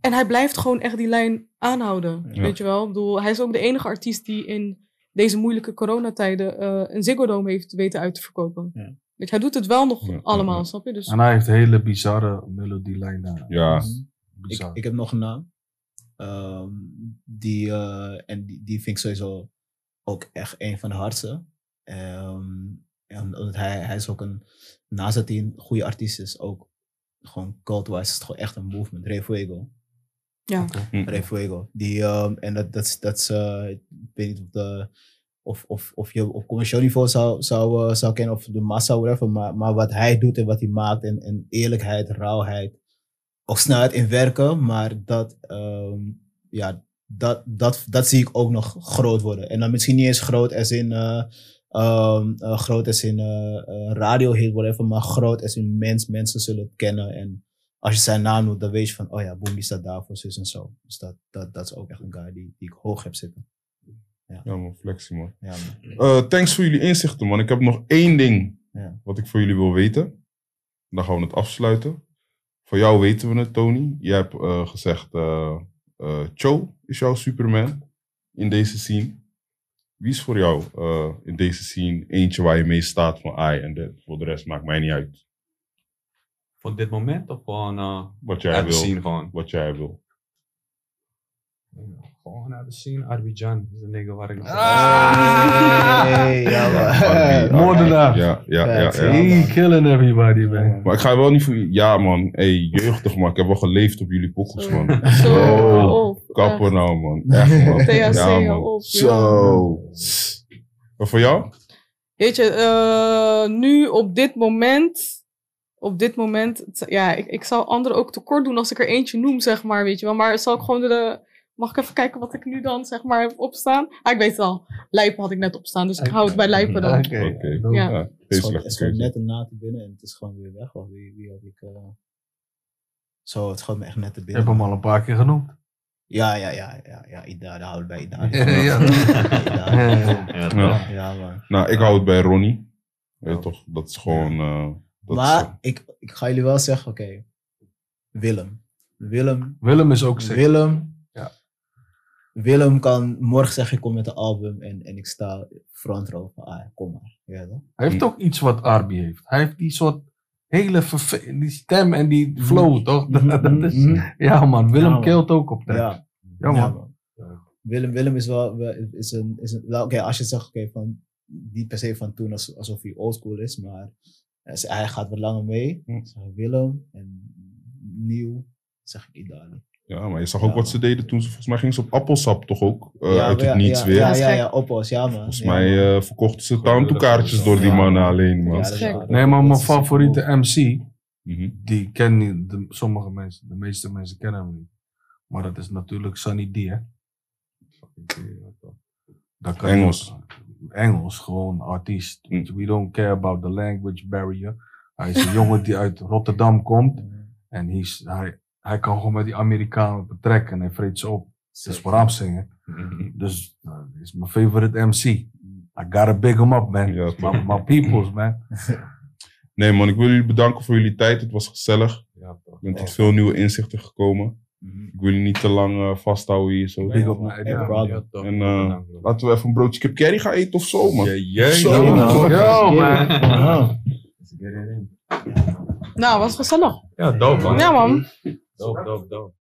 en hij blijft gewoon echt die lijn aanhouden, Ja. weet je wel. Ik bedoel, hij is ook de enige artiest die in deze moeilijke coronatijden eh een Ziggo Dome heeft weten uit te verkopen. Ja. Weet je, hij doet het wel nog Ja, allemaal, ja. snap je? Dus En hij heeft hele bizarre melodielijnen. Ja. Ik, Bizar. ik heb nog een naam. Ehm, die, eh, en die, die vind ik sowieso ook echt een van de hardste. Ehm, en omdat hij, hij is ook een, naast dat hij een goede artiest is, ook gewoon cult-wise is het gewoon echt een movement. Re Fuego. ja. Hm. Re Fuego. Die, ehm, en dat, dat, is- dat is, eh, ik weet niet of, de, of, of, of je op commercieel niveau zou, zou, eh, zou kennen of de massa, whatever. Maar, maar wat hij doet en wat hij maakt en, en eerlijkheid, rauwheid, ook snelheid in werken, maar dat, ehm, ja, dat, dat, dat zie ik ook nog groot worden. En dan misschien niet eens groot als in, eh, groot als in radiohit, whatever, maar groot als in mens, mensen zullen het kennen. En als je zijn naam noemt, dan weet je van, oh ja, Boom, die staat daar voor zus en zo. Dus dat, dat, dat is ook echt een guy die, die ik hoog heb zitten. Ja, man, flexie, man. Ja, man. Eh, thanks voor jullie inzichten, man. Ik heb nog één ding Ja. wat ik voor jullie wil weten. Dan gaan we het afsluiten. Voor jou weten we het, Tony. Je hebt eh, gezegd, eh eh, Cho is jouw Superman in deze scene. Wie is voor jou eh, in deze scene eentje waar je mee staat van ai en de, voor de rest maakt mij niet uit. Voor dit moment of gewoon uh, Wat jij wil. gewoon? Wat jij wil. Gewoon uit de scene. Arbidjan is de nigger waar ik nog Hey, ja, Moordenaar. Ja, ja, ja. Facts, ja. ja. He killing everybody, man. Maar ik ga wel niet voor Ja, man. Hey, jeugdig, man. Ik heb wel geleefd op jullie pokkels, man. Zo, Oh, op, Kappen nou, man. Echt, man. THC ja, man. Zo. Maar voor jou? Weet je, eh, nu op dit moment, op dit moment, ja, ik, ik zou anderen ook tekort doen als ik er eentje noem, zeg maar, weet je wel. Maar zal ik gewoon de, mag ik even kijken wat ik nu dan, zeg maar, heb opstaan? Ah, ik weet het al. Lijpen had ik net opstaan, dus ik hou het bij Lijpen dan. Oké. Oké. Ja. Ja, Het is gewoon, het slechte is gewoon keuze. net een na te binnen en het is gewoon weer weg. Of wie, wie had ik... eh, Zo, het gaat me echt net te Ik binnen. heb hem al een paar keer genoemd. Ja, ja, ja, ja, ja, Ida, daar houden we bij Ida. Ja. Ja. Ja, man. Nou, ik hou het bij Ronnie. Weet je toch? Dat is gewoon... eh, dat is, Maar ik, ik ga jullie wel zeggen, oké. Willem. Willem. Willem is ook sick. Willem. Willem kan morgen zeggen, ik kom met een album en, en ik sta front row van, ah, kom maar. Ja? Hij heeft ook iets wat Arby heeft. Hij heeft die soort hele die stem en die flow, toch? Dat is, Mhm. ja man, Willem Ja, keelt ook op dat. Ja. Ja, man. man. Willem, Willem is wel, is een, is een oké, als je zegt, oké, van, niet per se van toen als, alsof hij oldschool is, maar hij gaat wat langer mee. Hm. Willem en nieuw, zeg ik Idali. Ja, maar je zag ook Ja, wat ze deden toen ze... Volgens mij gingen ze op appelsap toch ook? eh, ja, uit het ja, niets ja, weer. Ja, ja, ja, oppos, ja man. Volgens Ja, mij eh, verkochten ze town to kaartjes door die mannen man. alleen, man. Ja, dat is gek. waar. Nee, maar mijn favoriete MC, Mhm. die kennen de, sommige mensen, de meeste mensen kennen hem niet. Maar dat is natuurlijk Sunny D, hè? Dat kan Engels. Engels, gewoon artiest. Mm. We don't care about the language barrier. Hij is een jongen die uit Rotterdam komt. En hij, is- hij, kan gewoon met die Amerikanen betrekken en hij vreet ze op. Het is voor hem zingen. Mhm. Dus uh, is mijn favorite MC. I gotta big him up, man. Ja, my, my peoples, man. Nee man, ik wil jullie bedanken voor jullie tijd. Het was gezellig. Ja, toch. Ik ben tot veel nieuwe inzichten gekomen. Mhm. Ik wil jullie niet te lang eh, vasthouden hier zo. Big up naar bro. Ja. En, eh. Laten we even een broodje kip curry gaan eten of zo, man. Ja, Zo, ja, man. Yo, man. Nou, was gezellig. Ja, dope man. Ja, man. Dope, dope, dope.